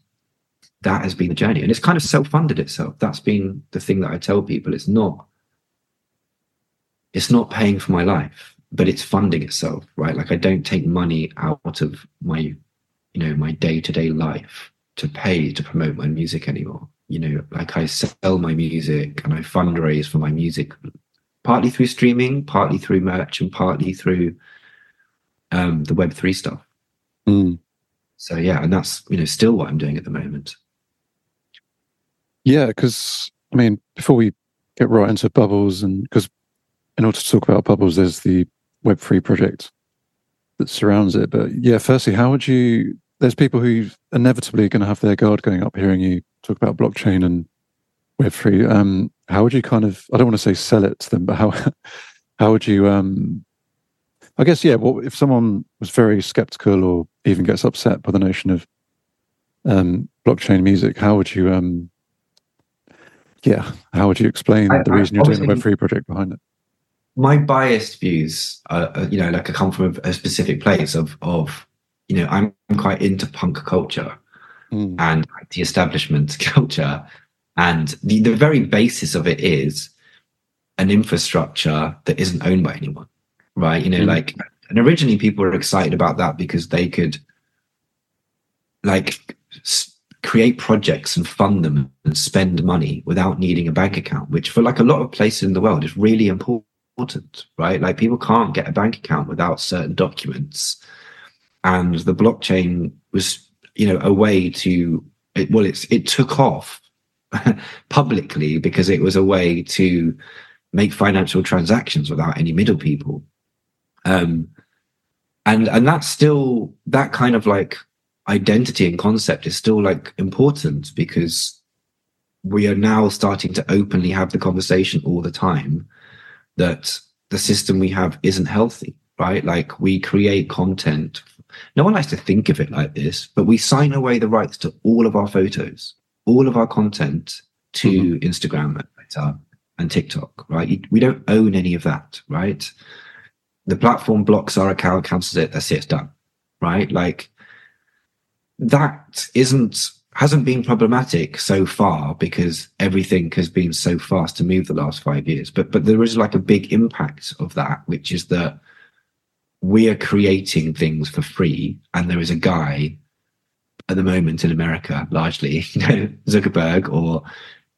that has been the journey. And it's kind of self-funded itself. That's been the thing that i tell people. It's not it's not paying for my life but it's funding itself right? Like i don't take money out of my you know my day-to-day life to pay to promote my music anymore. You know like i sell my music and i fundraise for my music partly through streaming partly through merch and partly through um the web3 stuff. Mm. So yeah and that's you know still what i'm doing at the moment Yeah, because I mean, before we get right into bubbles, and because in order to talk about bubbles, there's the Web three project that surrounds it. But yeah, firstly, how would you? There's people who inevitably going to have their guard going up hearing you talk about blockchain and Web three. Um, how would you kind of? I don't want to say sell it to them, but how how would you? Um, I guess yeah. Well, if someone was very skeptical or even gets upset by the notion of um, blockchain music, how would you? Um, yeah, how would you explain I- the I- reason you're doing the Web3 project behind it? my biased views are, you know like I come from a, a specific place of of you know I'm quite into punk culture Mm, and the establishment culture and the, the very basis of it is an infrastructure that isn't owned by anyone right? You know Mhm. like and originally people were excited about that because they could like s- create projects and fund them and spend money without needing a bank account which for like a lot of places in the world is really important right? Like people can't get a bank account without certain documents. And the blockchain was you know a way to it, well it's it took off publicly because it was a way to make financial transactions without any middle people um and and that's still that kind of like identity and concept is still like important because we are now starting to openly have the conversation all the time that the system we have isn't healthy right? Like we create content. No one likes to think of it like this but we sign away the rights to all of our photos all of our content to instagram and Twitter and tiktok right? We don't own any of that right the platform blocks our account cancels it that's it it's done right? Like that isn't hasn't been problematic so far because everything has been so fast to move the last five years. But but there is like a big impact of that which is that we are creating things for free and there is a guy at the moment in america largely you know zuckerberg or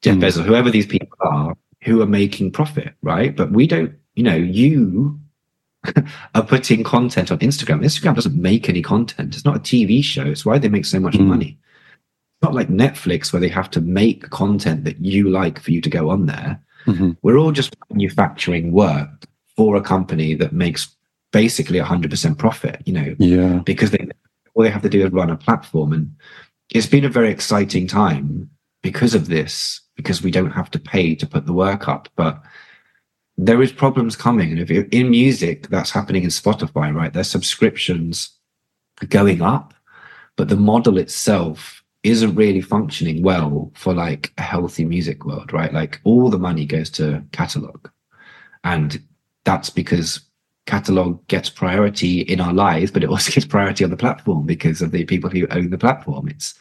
jeff Mm. bezos whoever these people are who are making profit right? But we don't you know you are putting content on Instagram. Instagram doesn't make any content. It's not a TV show. It's why they make so much Mm. money. It's not like Netflix where they have to make content that you like for you to go on there. Mhm. We're all just manufacturing work for a company that makes basically 100% profit, you know, Yeah. because they all they have to do is run a platform. And it's been a very exciting time because of this, because we don't have to pay to put the work up. But there is problems coming. And if in music, that's happening in Spotify, right? Their subscriptions are going up, but the model itself isn't really functioning well for like a healthy music world, right? Like all the money goes to catalog. And that's because catalog gets priority in our lives, but it also gets priority on the platform because of the people who own the platform. It's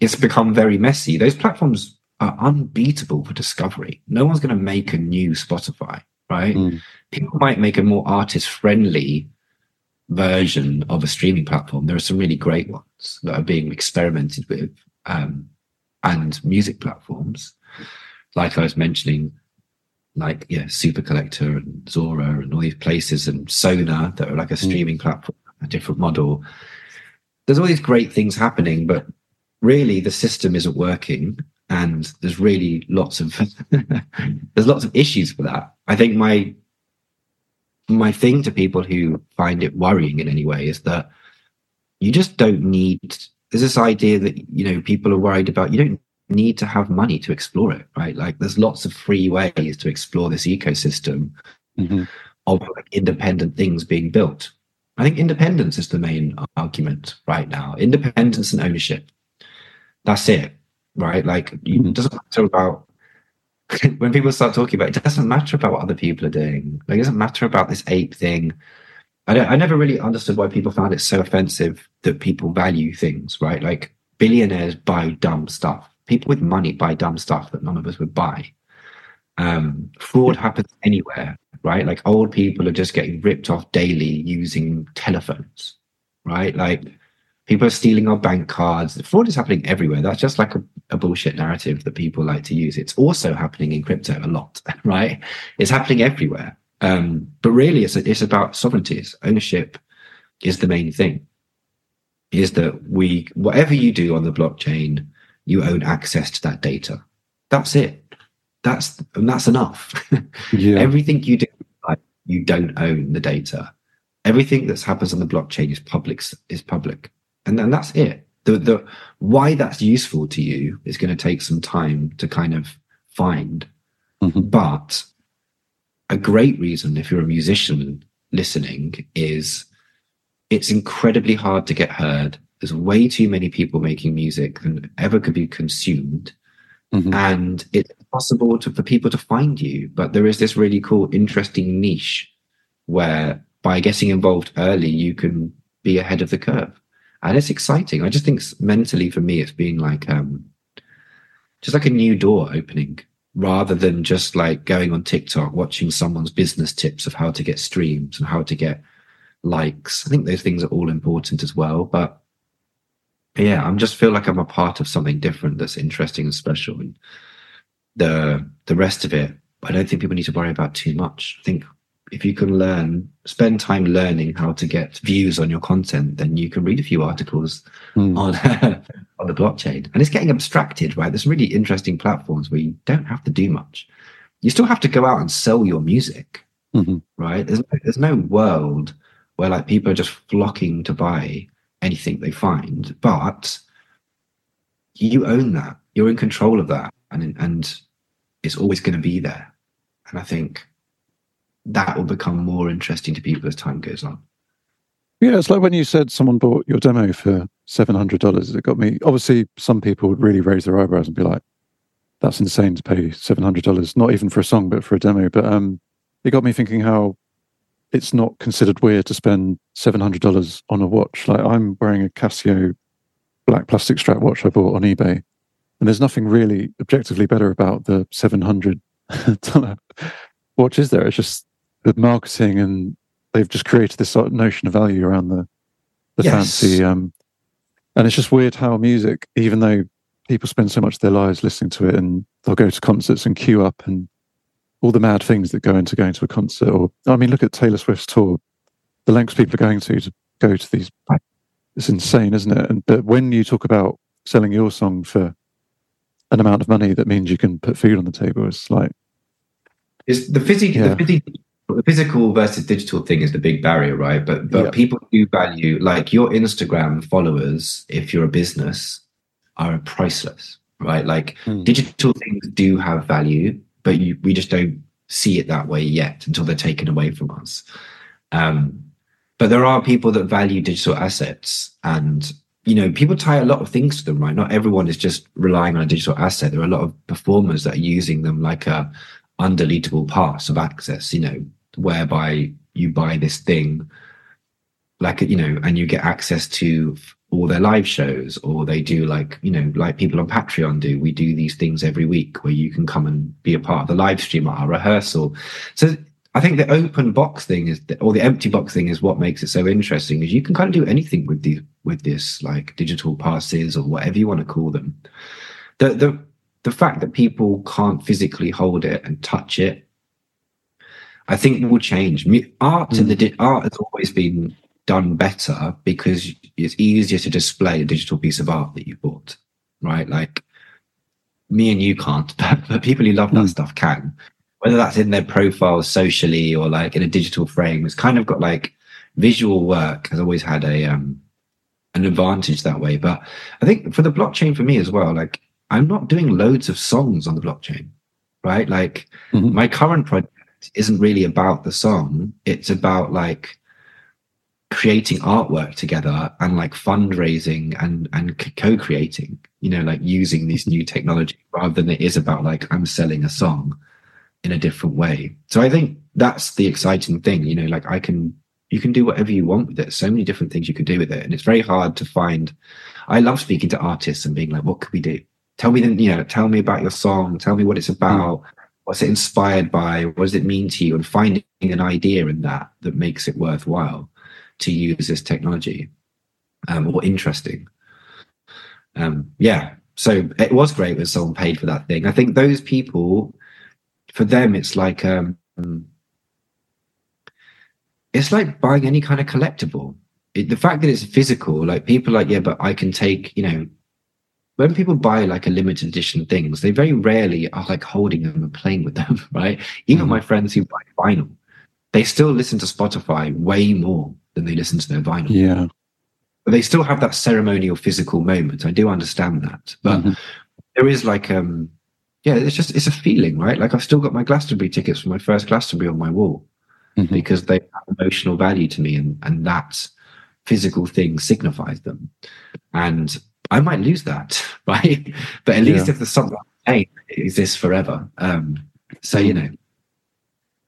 it's become very messy. Those platforms are unbeatable for discovery. No one's going to make a new Spotify, right? Mm. People might make a more artist friendly version of a streaming platform. There are some really great ones that are being experimented with, um, and music platforms, like I was mentioning, like yeah, Super Collector and Zora and all these places and Sona that are like a streaming platform, a different model. There's all these great things happening, but really the system isn't working, and there's really lots of there's lots of issues for that. I think my my thing to people who find it worrying in any way is that you just don't need there's this idea that you know people are worried about you don't need to have money to explore it right? Like there's lots of free ways to explore this ecosystem Mhm. of like independent things being built. I think independence is the main argument right now. Independence and ownership. That's it right like you- it doesn't matter about when people start talking about it, it doesn't matter about what other people are doing like it doesn't matter about this ape thing I, don't, I never really understood why people found it so offensive that people value things, right? Like billionaires buy dumb stuff. People with money buy dumb stuff that none of us would buy. Um, fraud happens anywhere, right? Like old people are just getting ripped off daily using telephones, right? Like people are stealing our bank cards. Fraud is happening everywhere. That's just like a, a bullshit narrative that people like to use. It's also happening in crypto a lot, right? It's happening everywhere. Um, but really, it's it's about sovereignty. It's ownership is the main thing. Is that we whatever you do on the blockchain, you own access to that data. That's it. That's and that's enough. Yeah. Everything you do, you don't own the data. Everything that happens on the blockchain is public. Is public, and then that's it. The the why that's useful to you is going to take some time to kind of find. Mhm. But a great reason, if you're a musician listening, is it's incredibly hard to get heard. There's way too many people making music than ever could be consumed Mhm. and it's possible to, for people to find you. But there is this really cool, interesting niche where by getting involved early, you can be ahead of the curve, and it's exciting. I just think mentally for me, it's been like um, just like a new door opening, rather than just like going on TikTok watching someone's business tips of how to get streams and how to get likes. I think those things are all important as well, but yeah, I'm just feel like I'm a part of something different that's interesting and special. And the the rest of it, I don't think people need to worry about too much. I think if you can learn, spend time learning how to get views on your content, then you can read a few articles Mm. on on the blockchain. And it's getting abstracted, right? There's really interesting platforms where you don't have to do much. You still have to go out and sell your music Mhm. right? There's there's no world where like people are just flocking to buy anything they find, but you own that. You're in control of that, and and it's always going to be there. And I think that will become more interesting to people as time goes on. Yeah, it's like when you said someone bought your demo for seven hundred dollars. It got me. Obviously, some people would really raise their eyebrows and be like, "That's insane to pay seven hundred dollars, not even for a song, but for a demo." But um, it got me thinking how it's not considered weird to spend seven hundred dollars on a watch. Like I'm wearing a Casio black plastic strap watch I bought on eBay, and there's nothing really objectively better about the seven hundred dollar watch, is there? It's just the marketing and they've just created this sort of notion of value around the the Yes. fancy um and it's just weird how music even though people spend so much of their lives listening to it and they'll go to concerts and queue up and all the mad things that go into going to a concert or i mean look at taylor swift's tour the lengths people are going to to go to these it's insane isn't it and but when you talk about selling your song for an amount of money that means you can put food on the table it's like is the physical, Yeah. the, physi- the physical versus digital thing is the big barrier, right? But but Yeah. people do value like your Instagram followers. If you're a business, are priceless, right? Like Hmm. digital things do have value, but you, we just don't see it that way yet until they're taken away from us. Um, but there are people that value digital assets and you know people tie a lot of things to them right not everyone is just relying on a digital asset there are a lot of performers that are using them like a undeletable pass of access you know whereby you buy this thing like you know and you get access to all their live shows or they do like you know like people on patreon do we do these things every week where you can come and be a part of the live stream at our rehearsal so I think the open box thing is, or the empty box thing is what makes it so interesting. Is you can kind of do anything with the with this, like digital passes or whatever you want to call them. The the the fact that people can't physically hold it and touch it, I think will change. Art and the di- art has always been done better because it's easier to display a digital piece of art that you bought, right? Like me and you can't, but, but people who love that Mm. stuff can whether that's in their profiles socially or like in a digital frame it's kind of got like visual work has always had a um an advantage that way but i think for the blockchain for me as well like i'm not doing loads of songs on the blockchain right like Mhm. my current project isn't really about the song it's about like creating artwork together and like fundraising and and co-creating you know like using these new technology rather than it is about like i'm selling a song in a different way. So I think that's the exciting thing, you know, like I can you can do whatever you want with it. So many different things you could do with it. And it's very hard to find I love speaking to artists and being like, what could we do? Tell me the you know, tell me about your song, tell me what it's about, what's it inspired by, what does it mean to you? And finding an idea in that that makes it worthwhile to use this technology. Um, or interesting. Um, yeah. So it was great when someone paid for that thing. I think those people for them it's like um it's like buying any kind of collectible it, the fact that it's physical like people like yeah but i can take you know when people buy like a limited edition things they very rarely are like holding them and playing with them right even Mhm. my friends who buy vinyl they still listen to spotify way more than they listen to their vinyl Yeah. but they still have that ceremonial physical moment i do understand that but Mhm. there is like um yeah it's just it's a feeling right like i've still got my glastonbury tickets for my first glastonbury on my wall Mhm. because they have emotional value to me and and that physical thing signifies them and i might lose that right but at least Yeah. if there's something it exists forever um so you know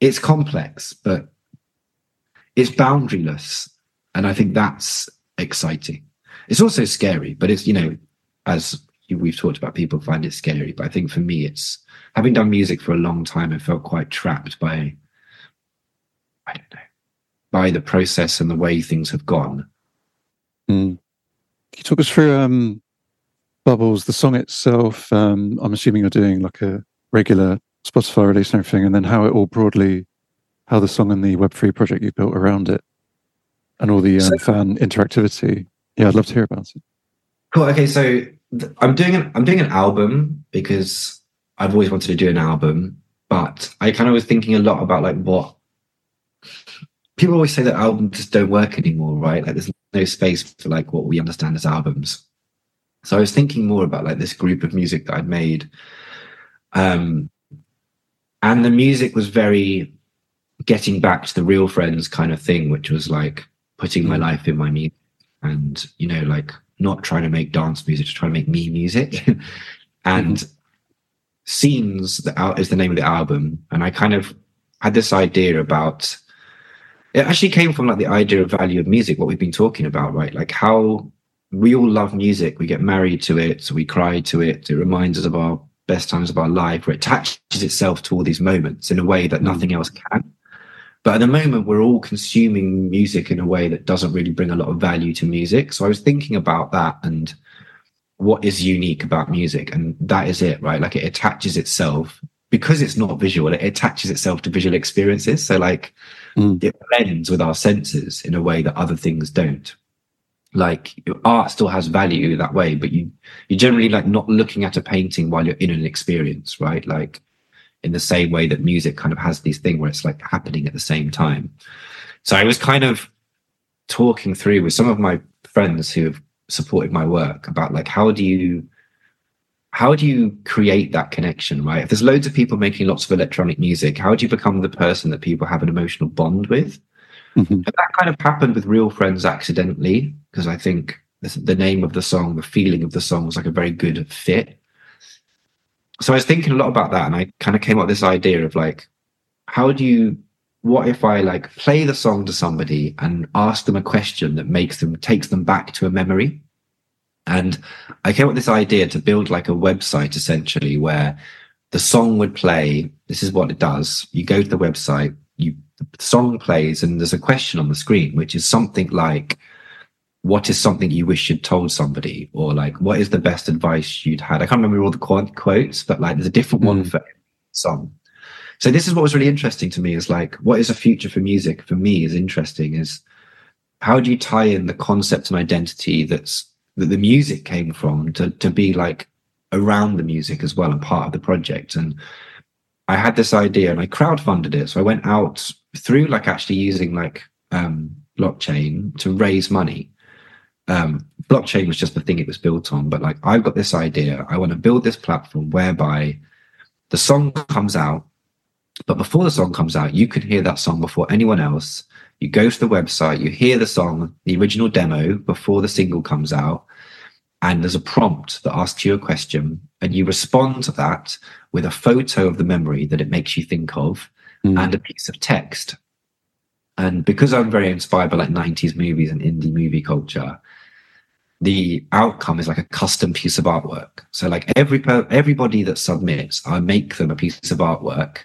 it's complex but it's boundaryless and i think that's exciting it's also scary but it's you know as we've talked about people find it scary but i think for me it's having done music for a long time i felt quite trapped by i don't know by the process and the way things have gone Mm. Can you talk us through um, Bubbles, the song itself? Um, I'm assuming you're doing like a regular Spotify release and everything, and then how it all broadly, how the song and the Web3 project you built around it, and all the um, So- fan interactivity. Yeah, I'd love to hear about it. Cool. Okay, so th- I'm doing an I'm doing an album because I've always wanted to do an album, but I kind of was thinking a lot about like what people always say that albums just don't work anymore, right? Like there's no space for like what we understand as albums. So I was thinking more about like this group of music that I'd made, um, and the music was very getting back to the real friends kind of thing, which was like putting my Mm. life in my music and you know like not trying to make dance music just trying to make me music and scenes that out is the name of the album and i kind of had this idea about it actually came from like the idea of value of music what we've been talking about right like how we all love music we get married to it we cry to it it reminds us of our best times of our life where it attaches itself to all these moments in a way that Mm. nothing else can but at the moment, we're all consuming music in a way that doesn't really bring a lot of value to music. So I was thinking about that and what is unique about music. And that is it, right? Like it attaches itself because it's not visual, it attaches itself to visual experiences. So, like, Mm. it blends with our senses in a way that other things don't. Like art still has value that way, but you you generally like not looking at a painting while you're in an experience, right? Like in the same way that music kind of has these thing where it's like happening at the same time. So I was kind of talking through with some of my friends who have supported my work about like how do you how do you create that connection right if there's loads of people making lots of electronic music how do you become the person that people have an emotional bond with mm-hmm. and that kind of happened with real friends accidentally because i think the name of the song the feeling of the song was like a very good fit so i was thinking a lot about that and i kind of came up with this idea of like how do you what if I like play the song to somebody and ask them a question that makes them takes them back to a memory? And I came up with this idea to build like a website essentially where the song would play. This is what it does. You go to the website, you the song plays, and there's a question on the screen, which is something like, what is something you wish you'd told somebody? Or like, what is the best advice you'd had? I can't remember all the quotes, but like there's a different mm. one for song. So this is what was really interesting to me is like, what is a future for music for me is interesting is how do you tie in the concept and identity that's that the music came from to to be like around the music as well and part of the project. And I had this idea and I crowdfunded it. So I went out through like actually using like um blockchain to raise money. Um, blockchain was just the thing it was built on, but like I've got this idea. I want to build this platform whereby the song comes out but before the song comes out, you can hear that song before anyone else. You go to the website, you hear the song, the original demo before the single comes out, and there's a prompt that asks you a question, and you respond to that with a photo of the memory that it makes you think of mm. and a piece of text. And because I'm very inspired by like 90s movies and indie movie culture, the outcome is like a custom piece of artwork. So like every everybody that submits, I make them a piece of artwork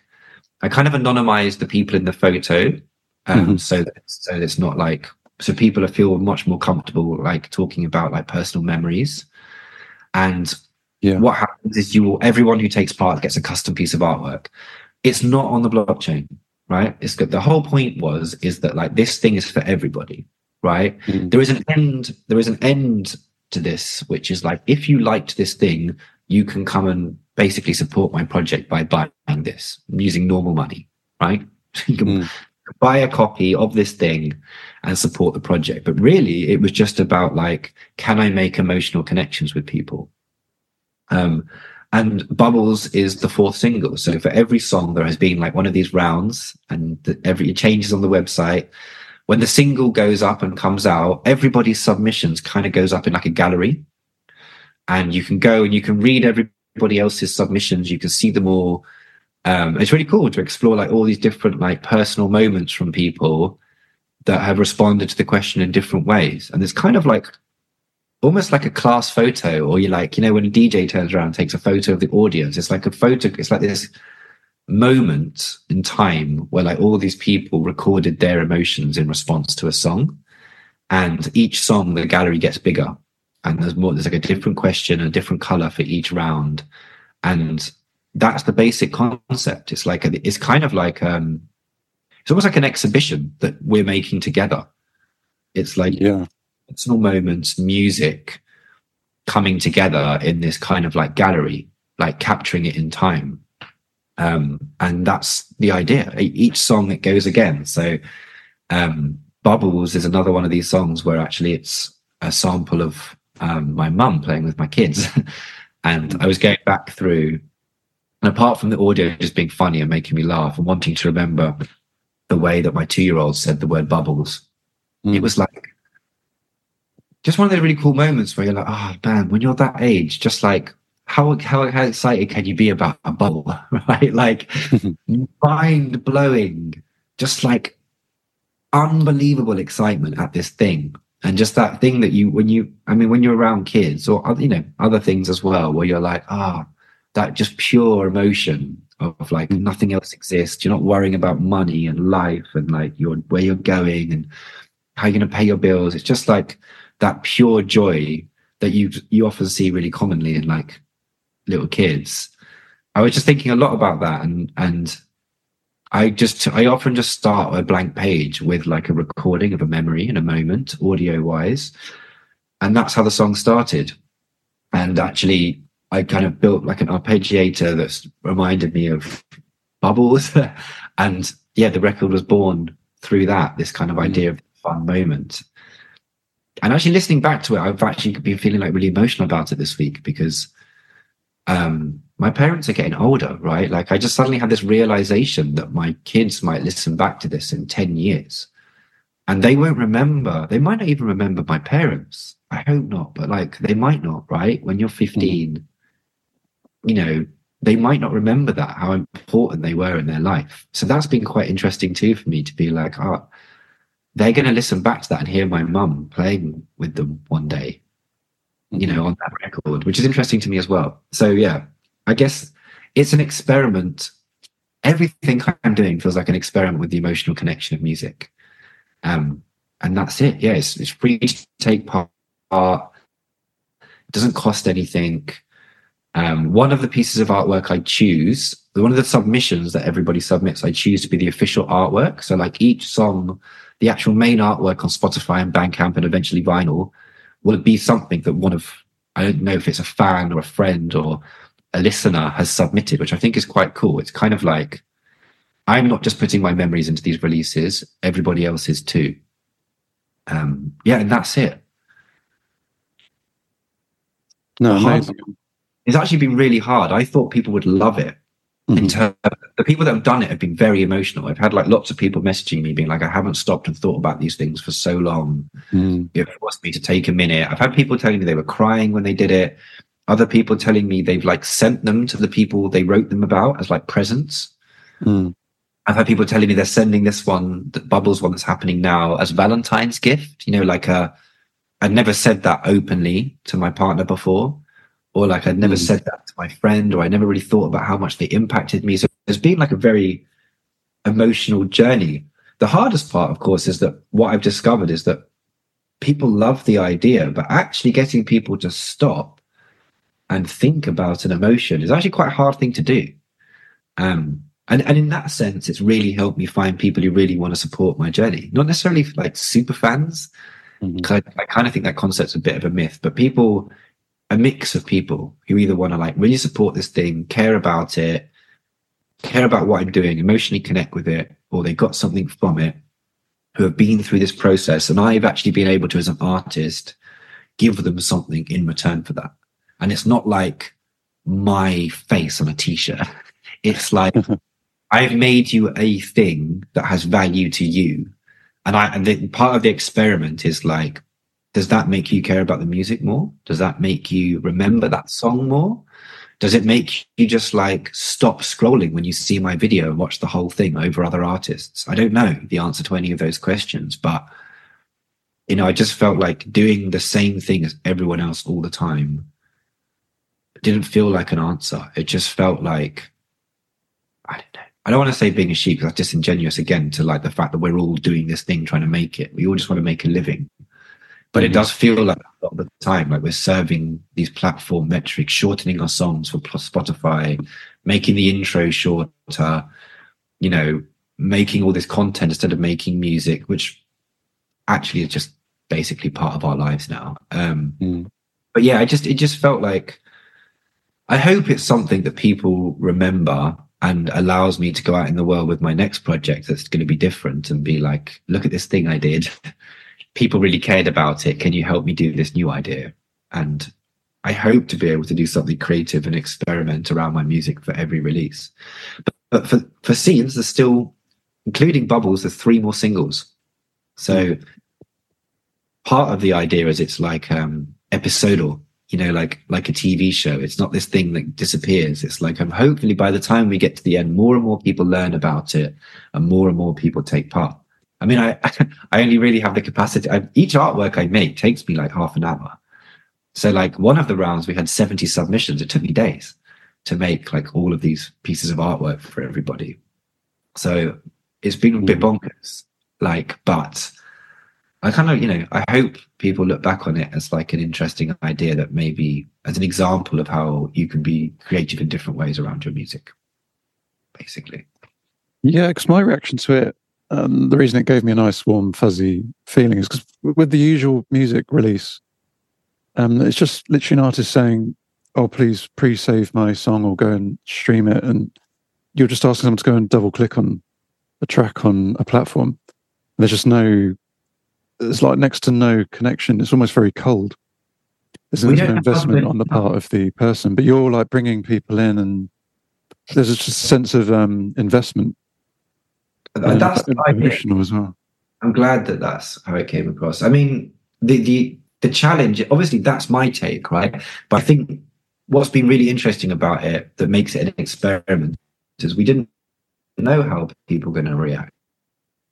I kind of anonymize the people in the photo, um, mm-hmm. so that, so it's not like so people feel much more comfortable like talking about like personal memories. And yeah. what happens is you will everyone who takes part gets a custom piece of artwork. It's not on the blockchain, right? It's good. The whole point was is that like this thing is for everybody, right? Mm-hmm. There is an end. There is an end to this, which is like if you liked this thing, you can come and basically support my project by buying this using normal money, right? you can mm. Buy a copy of this thing and support the project. But really, it was just about like, can I make emotional connections with people? Um, and Bubbles is the fourth single. So for every song, there has been like one of these rounds, and the, every it changes on the website. When the single goes up and comes out, everybody's submissions kind of goes up in like a gallery, and you can go and you can read everybody else's submissions. You can see them all. Um, it's really cool to explore like all these different like personal moments from people that have responded to the question in different ways. And it's kind of like almost like a class photo, or you like, you know, when a DJ turns around and takes a photo of the audience, it's like a photo, it's like this moment in time where like all these people recorded their emotions in response to a song. And each song, the gallery gets bigger and there's more there's like a different question a different color for each round and that's the basic concept. It's like a, it's kind of like um it's almost like an exhibition that we're making together. It's like yeah. personal moments music coming together in this kind of like gallery like capturing it in time. Um and that's the idea. Each song it goes again. So um bubbles is another one of these songs where actually it's a sample of um, my mum playing with my kids. and I was going back through, and apart from the audio just being funny and making me laugh and wanting to remember the way that my two year old said the word bubbles, mm. it was like just one of those really cool moments where you're like, oh man, when you're that age, just like how how, how excited can you be about a bubble, right? Like mind blowing, just like unbelievable excitement at this thing and just that thing that you when you i mean when you're around kids or you know other things as well where you're like ah oh, that just pure emotion of like mm. nothing else exists you're not worrying about money and life and like your where you're going and how you're going to pay your bills it's just like that pure joy that you you often see really commonly in like little kids i was just thinking a lot about that and and I just I often just start a blank page with like a recording of a memory in a moment, audio wise, and that's how the song started. And actually, I kind of built like an arpeggiator that's reminded me of bubbles. And yeah the record was born through that this kind of idea of fun moment. And actually listening back to it i've actually been feeling like really emotional about it this week because um my parents are getting older right? Like i just suddenly had this realization that my kids might listen back to this in 10 years. And they won't remember they might not even remember my parents. I hope not but like they might not right? When you're 15 mm. You know they might not remember that how important they were in their life. So that's been quite interesting too for me to be like oh they're going to listen back to that and hear my mum playing with them one day you know on that record which is interesting to me as well. So yeah i guess it's an experiment. Everything i'm doing feels like an experiment with the emotional connection of music. Um and that's it. Yeah it's, it's free to take part. It doesn't cost anything um, one of the pieces of artwork I choose, one of the submissions that everybody submits, I choose to be the official artwork. So, like each song, the actual main artwork on Spotify and Bandcamp and eventually vinyl will be something that one of, I don't know if it's a fan or a friend or a listener has submitted, which I think is quite cool. It's kind of like, I'm not just putting my memories into these releases, everybody else is too. Um, yeah, and that's it. No, amazing it's actually been really hard. I thought people would love it. Mm-hmm. the people that have done it have been very emotional. I've had like lots of people messaging me being like, I haven't stopped and thought about these things for so long. Mm. It forced me to take a minute. I've had people telling me they were crying when they did it. Other people telling me they've like sent them to the people they wrote them about as like presents. Mm. I've had people telling me they're sending this one, the Bubbles one that's happening now as Valentine's gift. You know, like a, uh, I'd never said that openly to my partner before or like I'd never mm. said that to my friend, or I never really thought about how much they impacted me. So it's been like a very emotional journey. The hardest part, of course, is that what I've discovered is that people love the idea, but actually getting people to stop and think about an emotion is actually quite a hard thing to do. Um, and, and in that sense, it's really helped me find people who really want to support my journey. Not necessarily like super fans, mm-hmm. I, I kind of think that concept's a bit of a myth, but people a mix of people who either want to like really support this thing, care about it, care about what I'm doing, emotionally connect with it, or they got something from it, who have been through this process. And I've actually been able to, as an artist, give them something in return for that. And it's not like my face on a t-shirt. It's like I've made you a thing that has value to you. And I, and the, part of the experiment is like, does that make you care about the music more? Does that make you remember that song more? Does it make you just like stop scrolling when you see my video and watch the whole thing over other artists? I don't know the answer to any of those questions, but you know, I just felt like doing the same thing as everyone else all the time didn't feel like an answer. It just felt like I don't know. I don't want to say being a sheep because that's disingenuous again to like the fact that we're all doing this thing trying to make it. We all just want to make a living. But it does feel like a lot of the time, like we're serving these platform metrics, shortening our songs for Spotify, making the intro shorter, you know, making all this content instead of making music, which actually is just basically part of our lives now. Um, mm. But yeah, I just it just felt like I hope it's something that people remember and allows me to go out in the world with my next project that's going to be different and be like, look at this thing I did. people really cared about it. Can you help me do this new idea? And I hope to be able to do something creative and experiment around my music for every release. But, but for, for scenes, there's still, including Bubbles, there's three more singles. So part of the idea is it's like um, episodal, you know, like like a TV show. It's not this thing that disappears. It's like um, hopefully by the time we get to the end, more and more people learn about it, and more and more people take part. I mean, I I only really have the capacity. I, each artwork I make takes me like half an hour. So, like one of the rounds, we had seventy submissions. It took me days to make like all of these pieces of artwork for everybody. So it's been a bit mm. bonkers. Like, but I kind of, you know, I hope people look back on it as like an interesting idea that maybe as an example of how you can be creative in different ways around your music, basically. Yeah, because my reaction to it um, the reason it gave me a nice, warm, fuzzy feeling is because with the usual music release, um, it's just literally an artist saying, "Oh, please pre-save my song or go and stream it," and you're just asking someone to go and double click on a track on a platform. There's just no, there's like next to no connection. It's almost very cold. There's no investment on the part of the person, but you're like bringing people in, and there's just a sense of um, investment. And that's and the idea. emotional as well. I'm glad that that's how it came across. I mean, the the the challenge, obviously, that's my take, right? But I think what's been really interesting about it that makes it an experiment is we didn't know how people are going to react.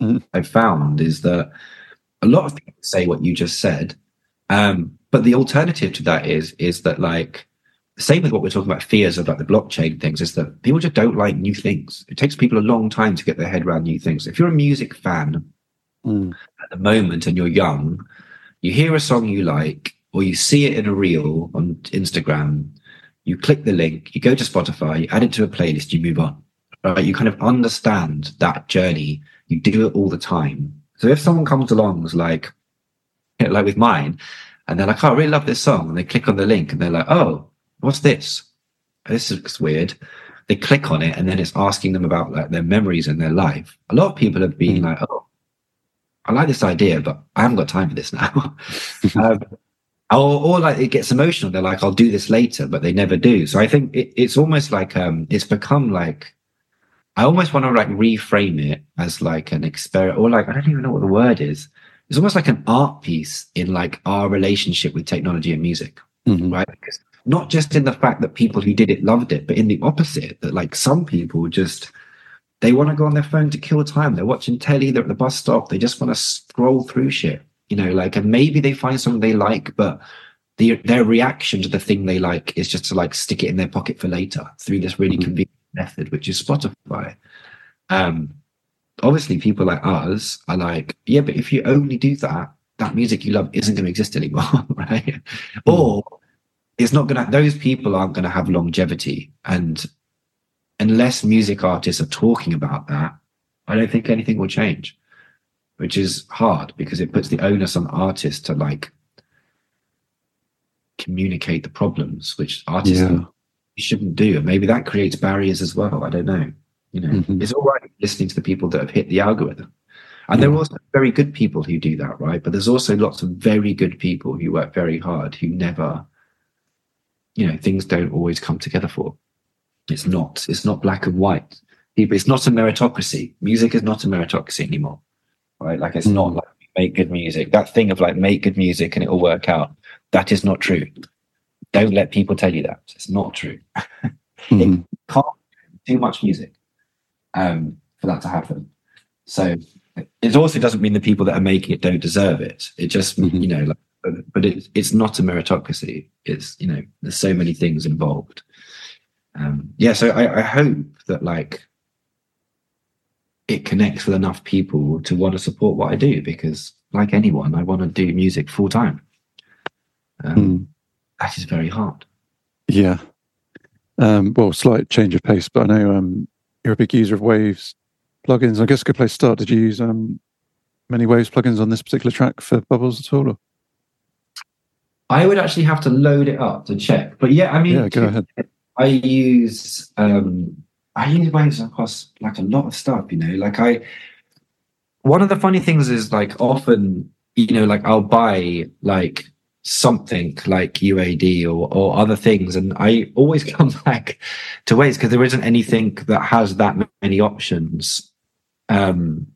Mhm. I found is that a lot of people say what you just said, um, but the alternative to that is is that like same with what we're talking about fears about the blockchain things is that people just don't like new things. It takes people a long time to get their head around new things. If you're a music fan Mm. at the moment and you're young, you hear a song you like, or you see it in a reel on Instagram, you click the link, you go to Spotify, you add it to a playlist, you move on. Right? You kind of understand that journey. You do it all the time. So if someone comes along who's like, you know, like with mine, and they're like, oh, I really love this song, and they click on the link and they're like, oh, what's this? This looks weird. They click on it and then it's asking them about like their memories and their life. A lot of people have been Mm. like, oh, I like this idea, but I haven't got time for this now. um, or, or like it gets emotional. They're like, I'll do this later, but they never do. So I think it, it's almost like um, it's become like I almost want to like reframe it as like an experiment, or like I don't even know what the word is. It's almost like an art piece in like our relationship with technology and music Mhm. right? Because not just in the fact that people who did it loved it, but in the opposite, that like some people just they want to go on their phone to kill time. They're watching telly, they're at the bus stop, they just want to scroll through shit, you know, like and maybe they find something they like, but the, their reaction to the thing they like is just to like stick it in their pocket for later through this really Mhm. convenient method, which is Spotify. Um obviously people like us are like, yeah, but if you only do that, that music you love isn't going to exist anymore, right? Or it's not going to, those people aren't going to have longevity. And unless music artists are talking about that, I don't think anything will change, which is hard because it puts the onus on artists to like communicate the problems, which artists Yeah. shouldn't do. And maybe that creates barriers as well. I don't know. You know, Mhm. it's all right listening to the people that have hit the algorithm. And there are also very good people who do that, right? But there's also lots of very good people who work very hard who never, you know, things don't always come together for. It's not, it's not black and white. People, it's not a meritocracy. Music is not a meritocracy anymore, right? Like it's not Mm. like make good music. That thing of like make good music and it will work out. That is not true. Don't let people tell you that. It's not true. Mhm. can't do too much music um, for that to happen. So it also doesn't mean the people that are making it don't deserve it. It just Mhm. you know, like, but, but it, it's not a meritocracy. It's you know, there's so many things involved. Um, yeah, so I, I hope that like it connects with enough people to want to support what I do because, like anyone, I want to do music full time. Um, Mm. That is very hard. Yeah. Um, well, slight change of pace, but I know um, you're a big user of Waves plugins. I guess a good place to start. Did you use um, many Waves plugins on this particular track for Bubbles at all? Or? I would actually have to load it up to check. But yeah, I mean, Yeah, go ahead. I use um I use Waves across like a lot of stuff, you know. Like I one of the funny things is like often, you know, like I'll buy like something like UAD or or other things, and I always come back to Waves because there isn't anything that has that many options um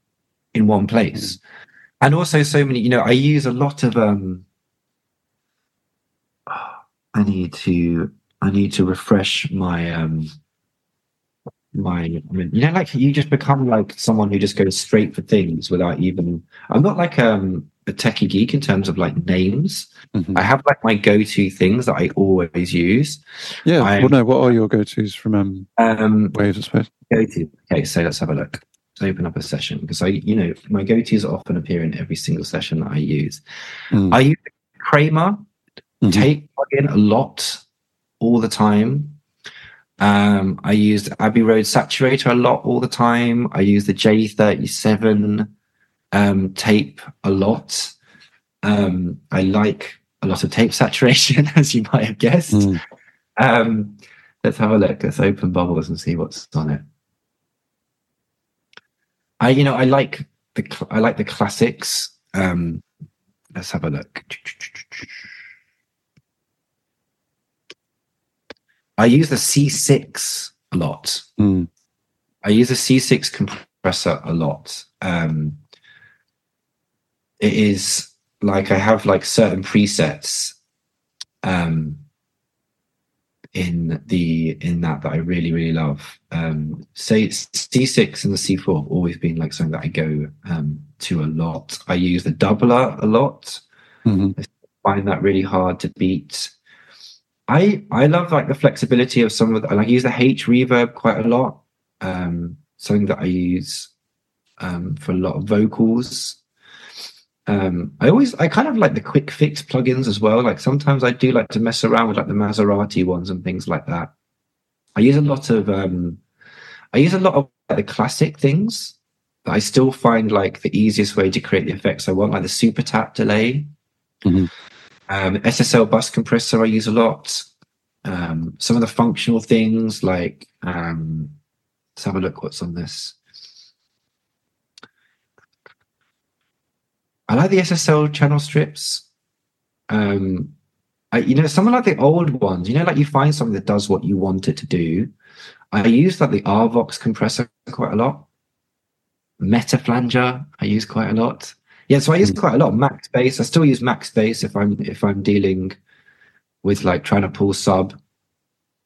in one place. And also so many, you know, I use a lot of um I need to I need to refresh my um my I mean, you know like you just become like someone who just goes straight for things without even I'm not like um a techie geek in terms of like names. Mhm. I have like my go-to things that I always use. Yeah. I- well, no, what are your go tos from um, Um Waves, I suppose? go-to. Okay, so let's have a look. Let's open up a session because I you know my go-tos often appear in every single session that I use. Mm. I use Kramer Mhm. take plugin a lot all the time. Um, I used Abbey Road Saturator a lot all the time. I use the J37 um, tape a lot. Um, I like a lot of tape saturation, as you might have guessed. Mm. Um, let's have a look. Let's open Bubbles and see what's on it. I you know I like the cl- I like the classics. Um, let's have a look. I use the C6 a lot. Mm. I use a C6 compressor a lot. Um, it is like I have like certain presets um, in the in that that I really really love. Um, say C6 and the C4 have always been like something that I go um, to a lot. I use the doubler a lot. Mhm. I find that really hard to beat. I I love like the flexibility of some of the, I like use the H reverb quite a lot. Um, something that I use um, for a lot of vocals. Um, I always I kind of like the quick fix plugins as well. Like sometimes I do like to mess around with like the Maserati ones and things like that. I use a lot of um, I use a lot of like, the classic things. But I still find like the easiest way to create the effects I want, like the super tap delay. Mhm. Um, SSL bus compressor I use a lot. Um, some of the functional things like um, let's have a look what's on this. I like the SSL channel strips. Um, I, you know, some of like the old ones, you know, like you find something that does what you want it to do. I use like the RVox compressor quite a lot. Metaflanger, I use quite a lot. Yeah, so I use quite a lot. Of bass, I still use bass if I'm if I'm dealing with like trying to pull sub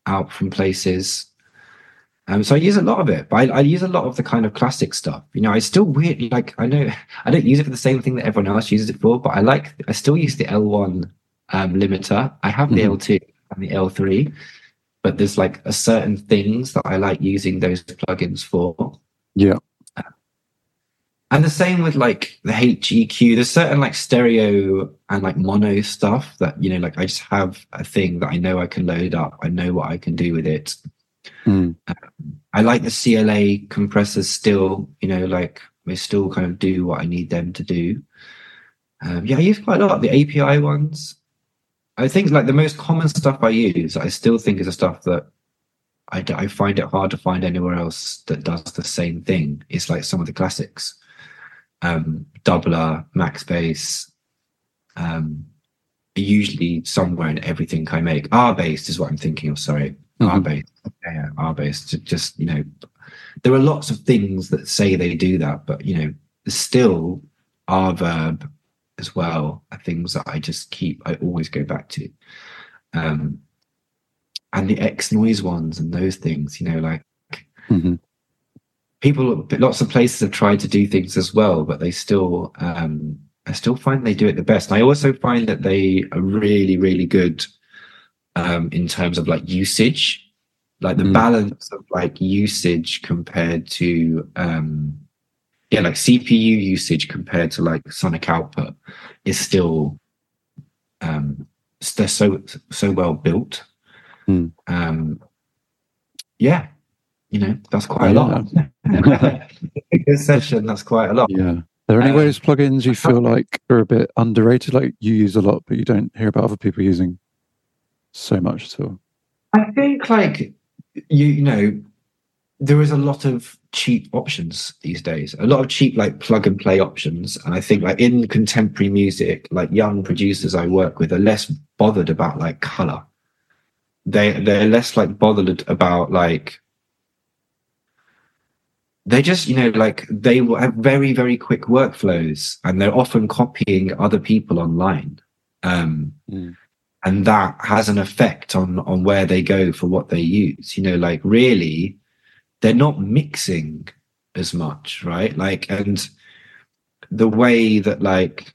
out from places. Um, so I use a lot of it, but I, I use a lot of the kind of classic stuff. You know, I still weird like I know I don't use it for the same thing that everyone else uses it for, but I like I still use the L1 um, limiter. I have the Mhm. L2 and the L3, but there's like a certain things that I like using those plugins for. Yeah. And the same with like the HEQ. There's certain like stereo and like mono stuff that, you know, like I just have a thing that I know I can load up. I know what I can do with it. Mm. I like the CLA compressors still, you know, like they still kind of do what I need them to do. Um, yeah, I use quite a lot. of The API ones. I think like the most common stuff I use, I still think is the stuff that I, d- I find it hard to find anywhere else that does the same thing. It's like some of the classics. Um, doubler, MaxxBass, um, usually somewhere in everything I make. RBass is what I'm thinking of. Sorry, Mhm. RBass. Yeah, RBass. Just you know, there are lots of things that say they do that, but you know, still RVerb as well. Are things that I just keep. I always go back to. Um, and the X-Noise ones and those things. You know, like Mhm. People lots of places have tried to do things as well but they still um i still find they do it the best i also find that they are really really good um in terms of like usage like the Mm. balance of like usage compared to um yeah like cpu usage compared to like sonic output is still um they're so so well built Mm. um yeah you know that's quite a lot good session that's quite a lot Yeah. Are there any Um, Waves plugins you feel like are a bit underrated? Like you use a lot, but you don't hear about other people using so much at all. I think like you you know there is a lot of cheap options these days. A lot of cheap like plug and play options, and I think like in contemporary music, like young producers I work with are less bothered about like color. They they're less like bothered about like they just you know like they will have very very quick workflows and they're often copying other people online. Um Mm. and that has an effect on on where they go for what they use. You know like really they're not mixing as much right? Like and the way that like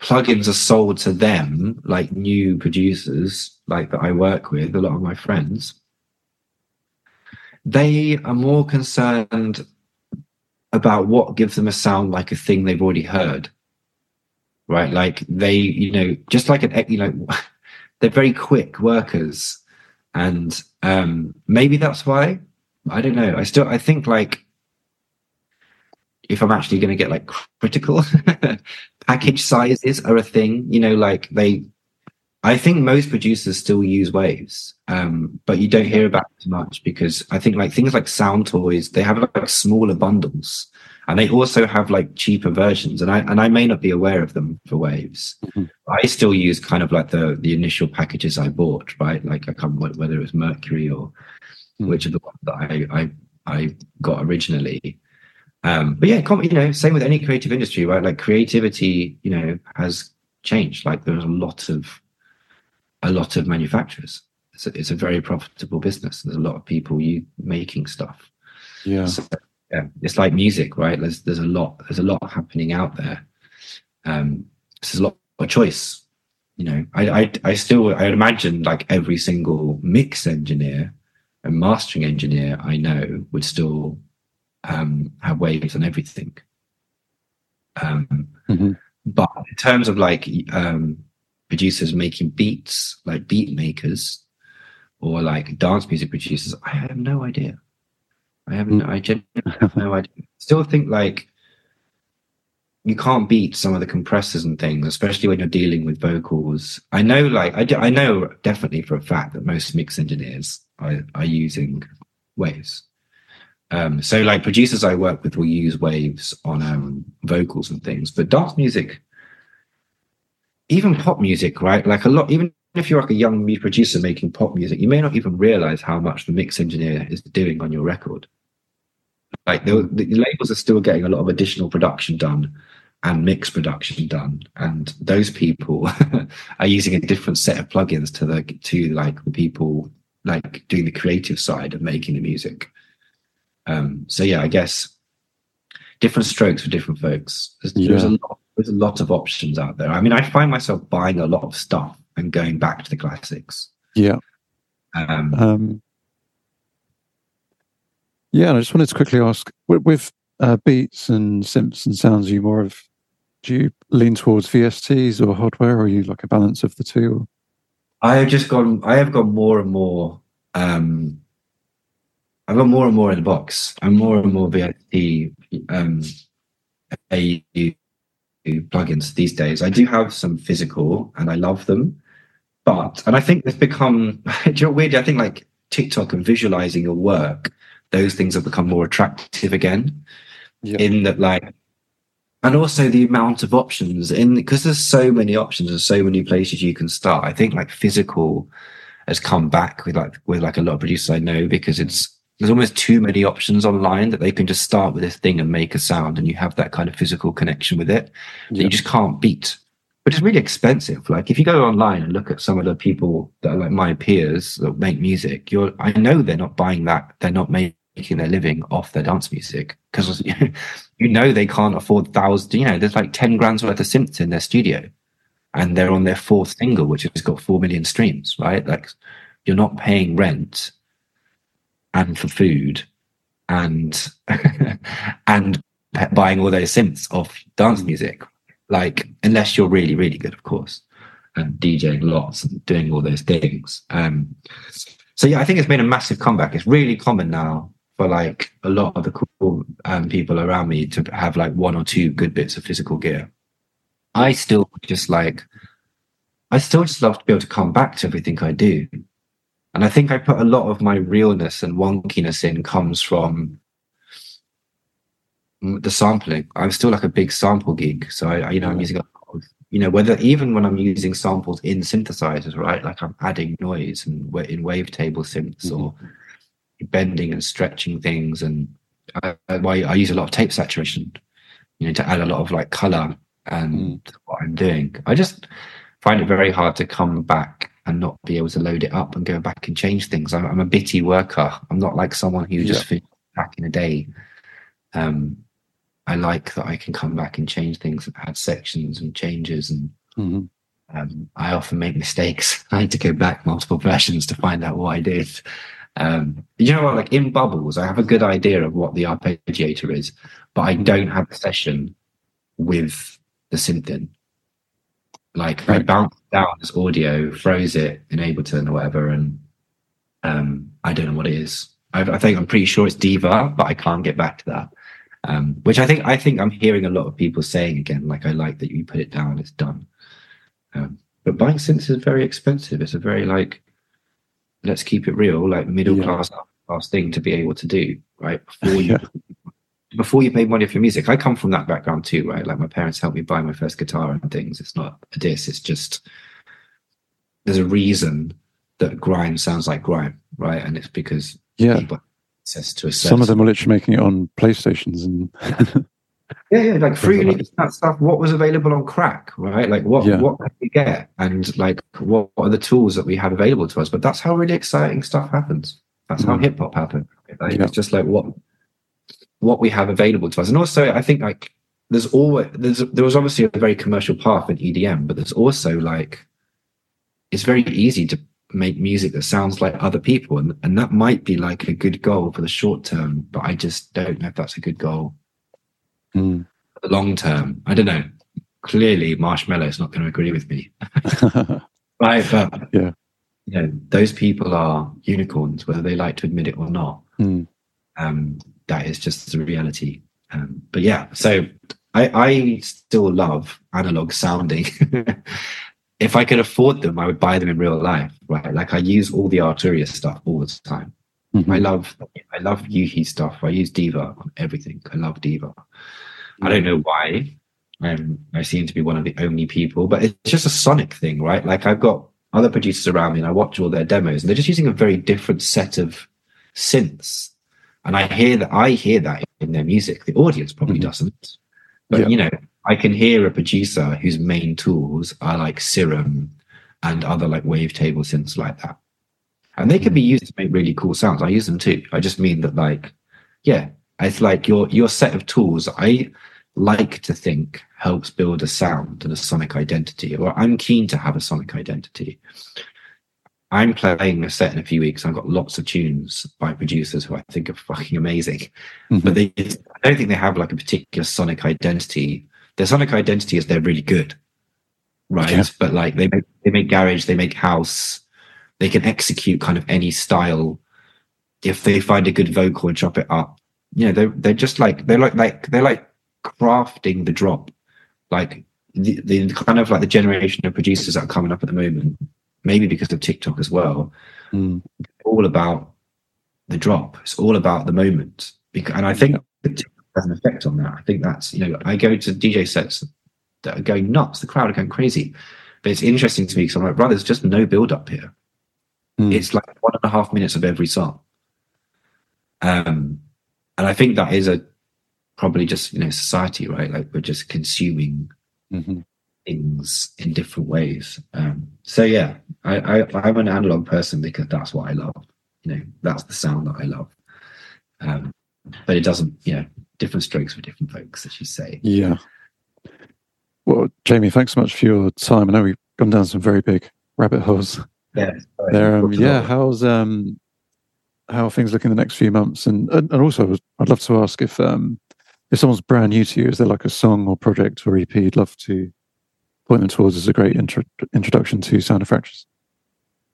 plugins are sold to them like new producers like that i work with a lot of my friends they are more concerned about what gives them a sound like a thing they've already heard right? Like they you know just like an you know they're very quick workers. And um maybe that's why. I don't know. I still i think like if i'm actually going to get like critical package sizes are a thing you know like they I think most producers still use waves, um, but you don't hear about it too much because I think like things like Soundtoys, they have like smaller bundles, and they also have like cheaper versions. And I and I may not be aware of them for waves. Mm-hmm. I still use kind of like the the initial packages I bought, right? Like I can't remember whether it was Mercury or Mm. which of the ones that I I I got originally. Um, but yeah, you know, same with any creative industry, right? Like creativity, you know, has changed. Like there's a lot of a lot of manufacturers. It's a, it's a very profitable business. There's a lot of people you making stuff. Yeah. So, yeah, it's like music, right? There's there's a lot there's a lot happening out there. Um, there's a lot of choice. You know, I I I still I imagine like every single mix engineer and mastering engineer I know would still um, have waves on everything. Um, Mhm. But in terms of like um, producers making beats, like beat makers, or like dance music producers, I have no idea. I have no, I genuinely have no idea. Still think like you can't beat some of the compressors and things, especially when you're dealing with vocals. I know, like I, do- I know definitely for a fact that most mix engineers are, are using waves. Um, so like producers I work with will use waves on um, vocals and things, but dance music, even pop music, right? Like a lot, even if you're like a young producer making pop music, you may not even realize how much the mix engineer is doing on your record. Like the, the labels are still getting a lot of additional production done and mix production done, and those people are using a different set of plugins to the to like the people like doing the creative side of making the music. Um, so yeah, I guess different strokes for different folks. There's, there's a lot, there's a lot of options out there. I mean, I find myself buying a lot of stuff and going back to the classics. Yeah. Um, Um, yeah, and I just wanted to quickly ask with, with uh, beats and synths and sounds, are you more of do you lean towards VSTs or hardware, or are you like a balance of the two? I have just gone. I have gone more and more. Um, I've got more and more in the box. I'm more and more VST um, AU plugins these days. I do have some physical, and I love them. But and I think it's become. do you know weirdly? I think like TikTok and visualizing your work, those things have become more attractive again. Yeah. In that, like, and also the amount of options in because there's so many options and so many places you can start. I think like physical has come back with like with like a lot of producers I know because it's there's almost too many options online that they can just start with this thing and make a sound and you have that kind of physical connection with it that Yeah. you just can't beat. But it's really expensive. Like if you go online and look at some of the people that are like my peers that make music, you're I know they're not buying that, they're not making their living off their dance music because you know they can't afford thousands. You know, there's like ten grand's worth of synths in their studio, and they're on their fourth single, which has got four million streams. Right, like you're not paying rent and for food and and buying all those synths off dance music. Like unless you're really really good, of course, and DJing lots and doing all those things. Um, so yeah, I think it's made a massive comeback. It's really common now for like a lot of the cool um, people around me to have like one or two good bits of physical gear. I still just like, I still just love to be able to come back to everything I do. And I think I put a lot of my realness and wonkiness in comes from mm, the sampling. I'm still like a big sample geek. So I, I you know, I'm using a lot of, you know, whether even when I'm using samples in synthesizers, right? Like I'm adding noise and in wavetable synths or bending and stretching things and I, I, I use a lot of tape saturation you know to add a lot of like color and what i'm doing i just find it very hard to come back and not be able to load it up and go back and change things i'm, I'm a bitty worker i'm not like someone who just finished back in a day um i like that i can come back and change things and add sections and changes and Mhm. um, I often make mistakes. I had to go back multiple versions to find out what I did. Um, you know what? Like in bubbles, I have a good idea of what the arpeggiator is, but I don't have a session with the synth in. Like I bounce down this audio, froze it in Ableton or whatever, and um, I don't know what it is. I, I think I'm pretty sure it's Diva, but I can't get back to that. Um, which I think I think I'm hearing a lot of people saying again. Like I like that you put it down, it's done. Um, but buying synths is very expensive. It's a very like, let's keep it real, like middle Yeah. class class thing to be able to do, right? Before you before you pay money for music. I come from that background too, right? Like my parents helped me buy my first guitar and things. It's not a diss. It's just there's a reason that grime sounds like grime, right? And it's because Yeah. people access to a Some of them are literally making it on PlayStations and Yeah, yeah, like free like release that stuff. What was available on crack, right? Like what Yeah. what could we get, and like what, what are the tools that we have available to us? But that's how really exciting stuff happens. That's how Mm. hip hop happened. Like, Yeah. It's just like what what we have available to us, and also I think like there's always there's there was obviously a very commercial path in EDM, but there's also like it's very easy to make music that sounds like other people, and and that might be like a good goal for the short term, but I just don't know if that's a good goal Mm. the long term. I don't know. Clearly, Marshmello is not going to agree with me, right? But Yeah. you know, those people are unicorns, whether they like to admit it or not. Mm. Um, that is just the reality. Um, but yeah, so I, I still love analog sounding. if I could afford them, I would buy them in real life, right? Like I use all the Arturia stuff all the time. Mhm. I love I love u-he stuff. I use Diva on everything. I love Diva. I don't know why. Um, I seem to be one of the only people, but it's just a sonic thing, right? Like I've got other producers around me and I watch all their demos and they're just using a very different set of synths. And I hear that I hear that in their music. The audience probably Mhm. doesn't. But Yeah. you know, I can hear a producer whose main tools are like Serum and other like wavetable synths like that. And they can be used to make really cool sounds. I use them too. I just mean that like, yeah, it's like your your set of tools I like to think helps build a sound and a sonic identity. Or I'm keen to have a sonic identity. I'm playing a set in a few weeks. I've got lots of tunes by producers who I think are fucking amazing Mhm. but they I don't think they have like a particular sonic identity. Their sonic identity is they're really good, right? But like they make they make garage, they make house, they can execute kind of any style. If they find a good vocal and chop it up, you know, they're they're just like they're like like they're like crafting the drop, like the, the kind of like the generation of producers that are coming up at the moment. Maybe because of TikTok as well Mm. all about the drop. It's all about the moment. And I think an effect on that. I think that's, you know, I go to DJ sets that are going nuts. The crowd are going crazy. But it's interesting to me because I'm like, brother, there's just no build up here. Mm. It's like one and a half minutes of every song. Um, and I think that is a probably just, you know, society, right? Like we're just consuming Mhm. things in different ways. Um, so yeah, I, I I'm an analog person because that's what I love. You know, that's the sound that I love. Um, but it doesn't, you know, different strokes for different folks, as you say. Yeah. Well, Jamie, thanks so much for your time. I know we've gone down some very big rabbit holes Yeah, there. Um, yeah, how's um, how are things looking the next few months? And and, and also, I'd love to ask if um, if someone's brand new to you, is there like a song or project or EP you'd love to point them towards as a great intro- introduction to Sound of Fractures?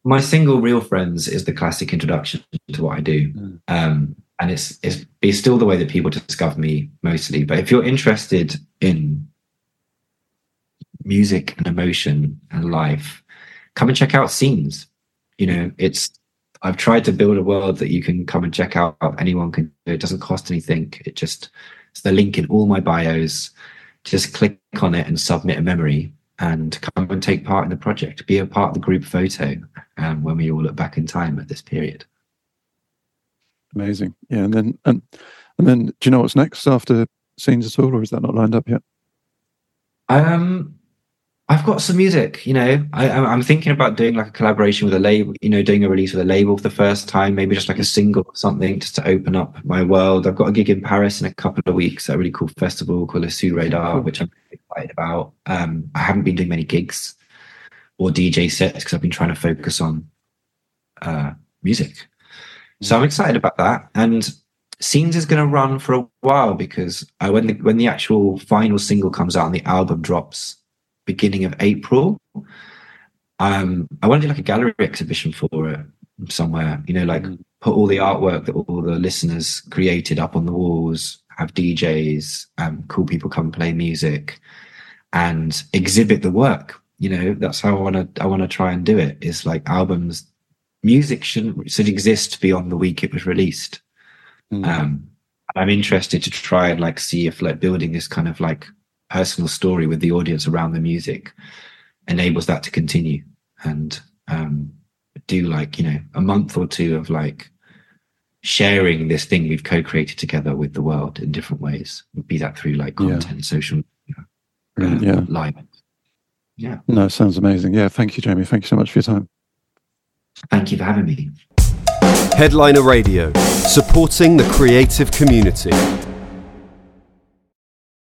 my single "Real Friends" is the classic introduction to what I do, Mm. um, and it's, it's still the way that people discover me mostly. But if you're interested in music and emotion and life, come and check out Scenes. You know, it's I've tried to build a world that you can come and check out. Anyone can. do. It doesn't cost anything. It just it's the link in all my bios. Just click on it and submit a memory and come and take part in the project. Be a part of the group photo um, when we all look back in time at this period. Amazing. Yeah, and then and and then, do you know what's next after scenes at all, or is that not lined up yet? Um, I've got some music. You know, I, I'm thinking about doing like a collaboration with a label. You know, doing a release with a label for the first time. Maybe just like a single or something, just to open up my world. I've got a gig in Paris in a couple of weeks at a really cool festival called Le Sous Radar, which I'm excited about. Um, I haven't been doing many gigs or DJ sets because I've been trying to focus on uh, music. So I'm excited about that. And Scenes is going to run for a while because uh, when the when the actual final single comes out and the album drops beginning of April, um, I want to do like a gallery exhibition for it somewhere. You know, like Mm. put all the artwork that all the listeners created up on the walls, have DJs, um, cool people come play music, and exhibit the work. you know that's how i want to i want to try and do it is like albums music shouldn't should exist beyond the week it was released Mm. um i'm interested to try and like see if like building this kind of like personal story with the audience around the music enables that to continue and um do like you know a month or two of like sharing this thing we've co-created together with the world in different ways be that through like Yeah. content social Brilliant, um, yeah. live yeah No, sounds amazing. Yeah, thank you, Jamie. Thank you so much for your time. Thank you for having me Headliner Radio, supporting the creative community.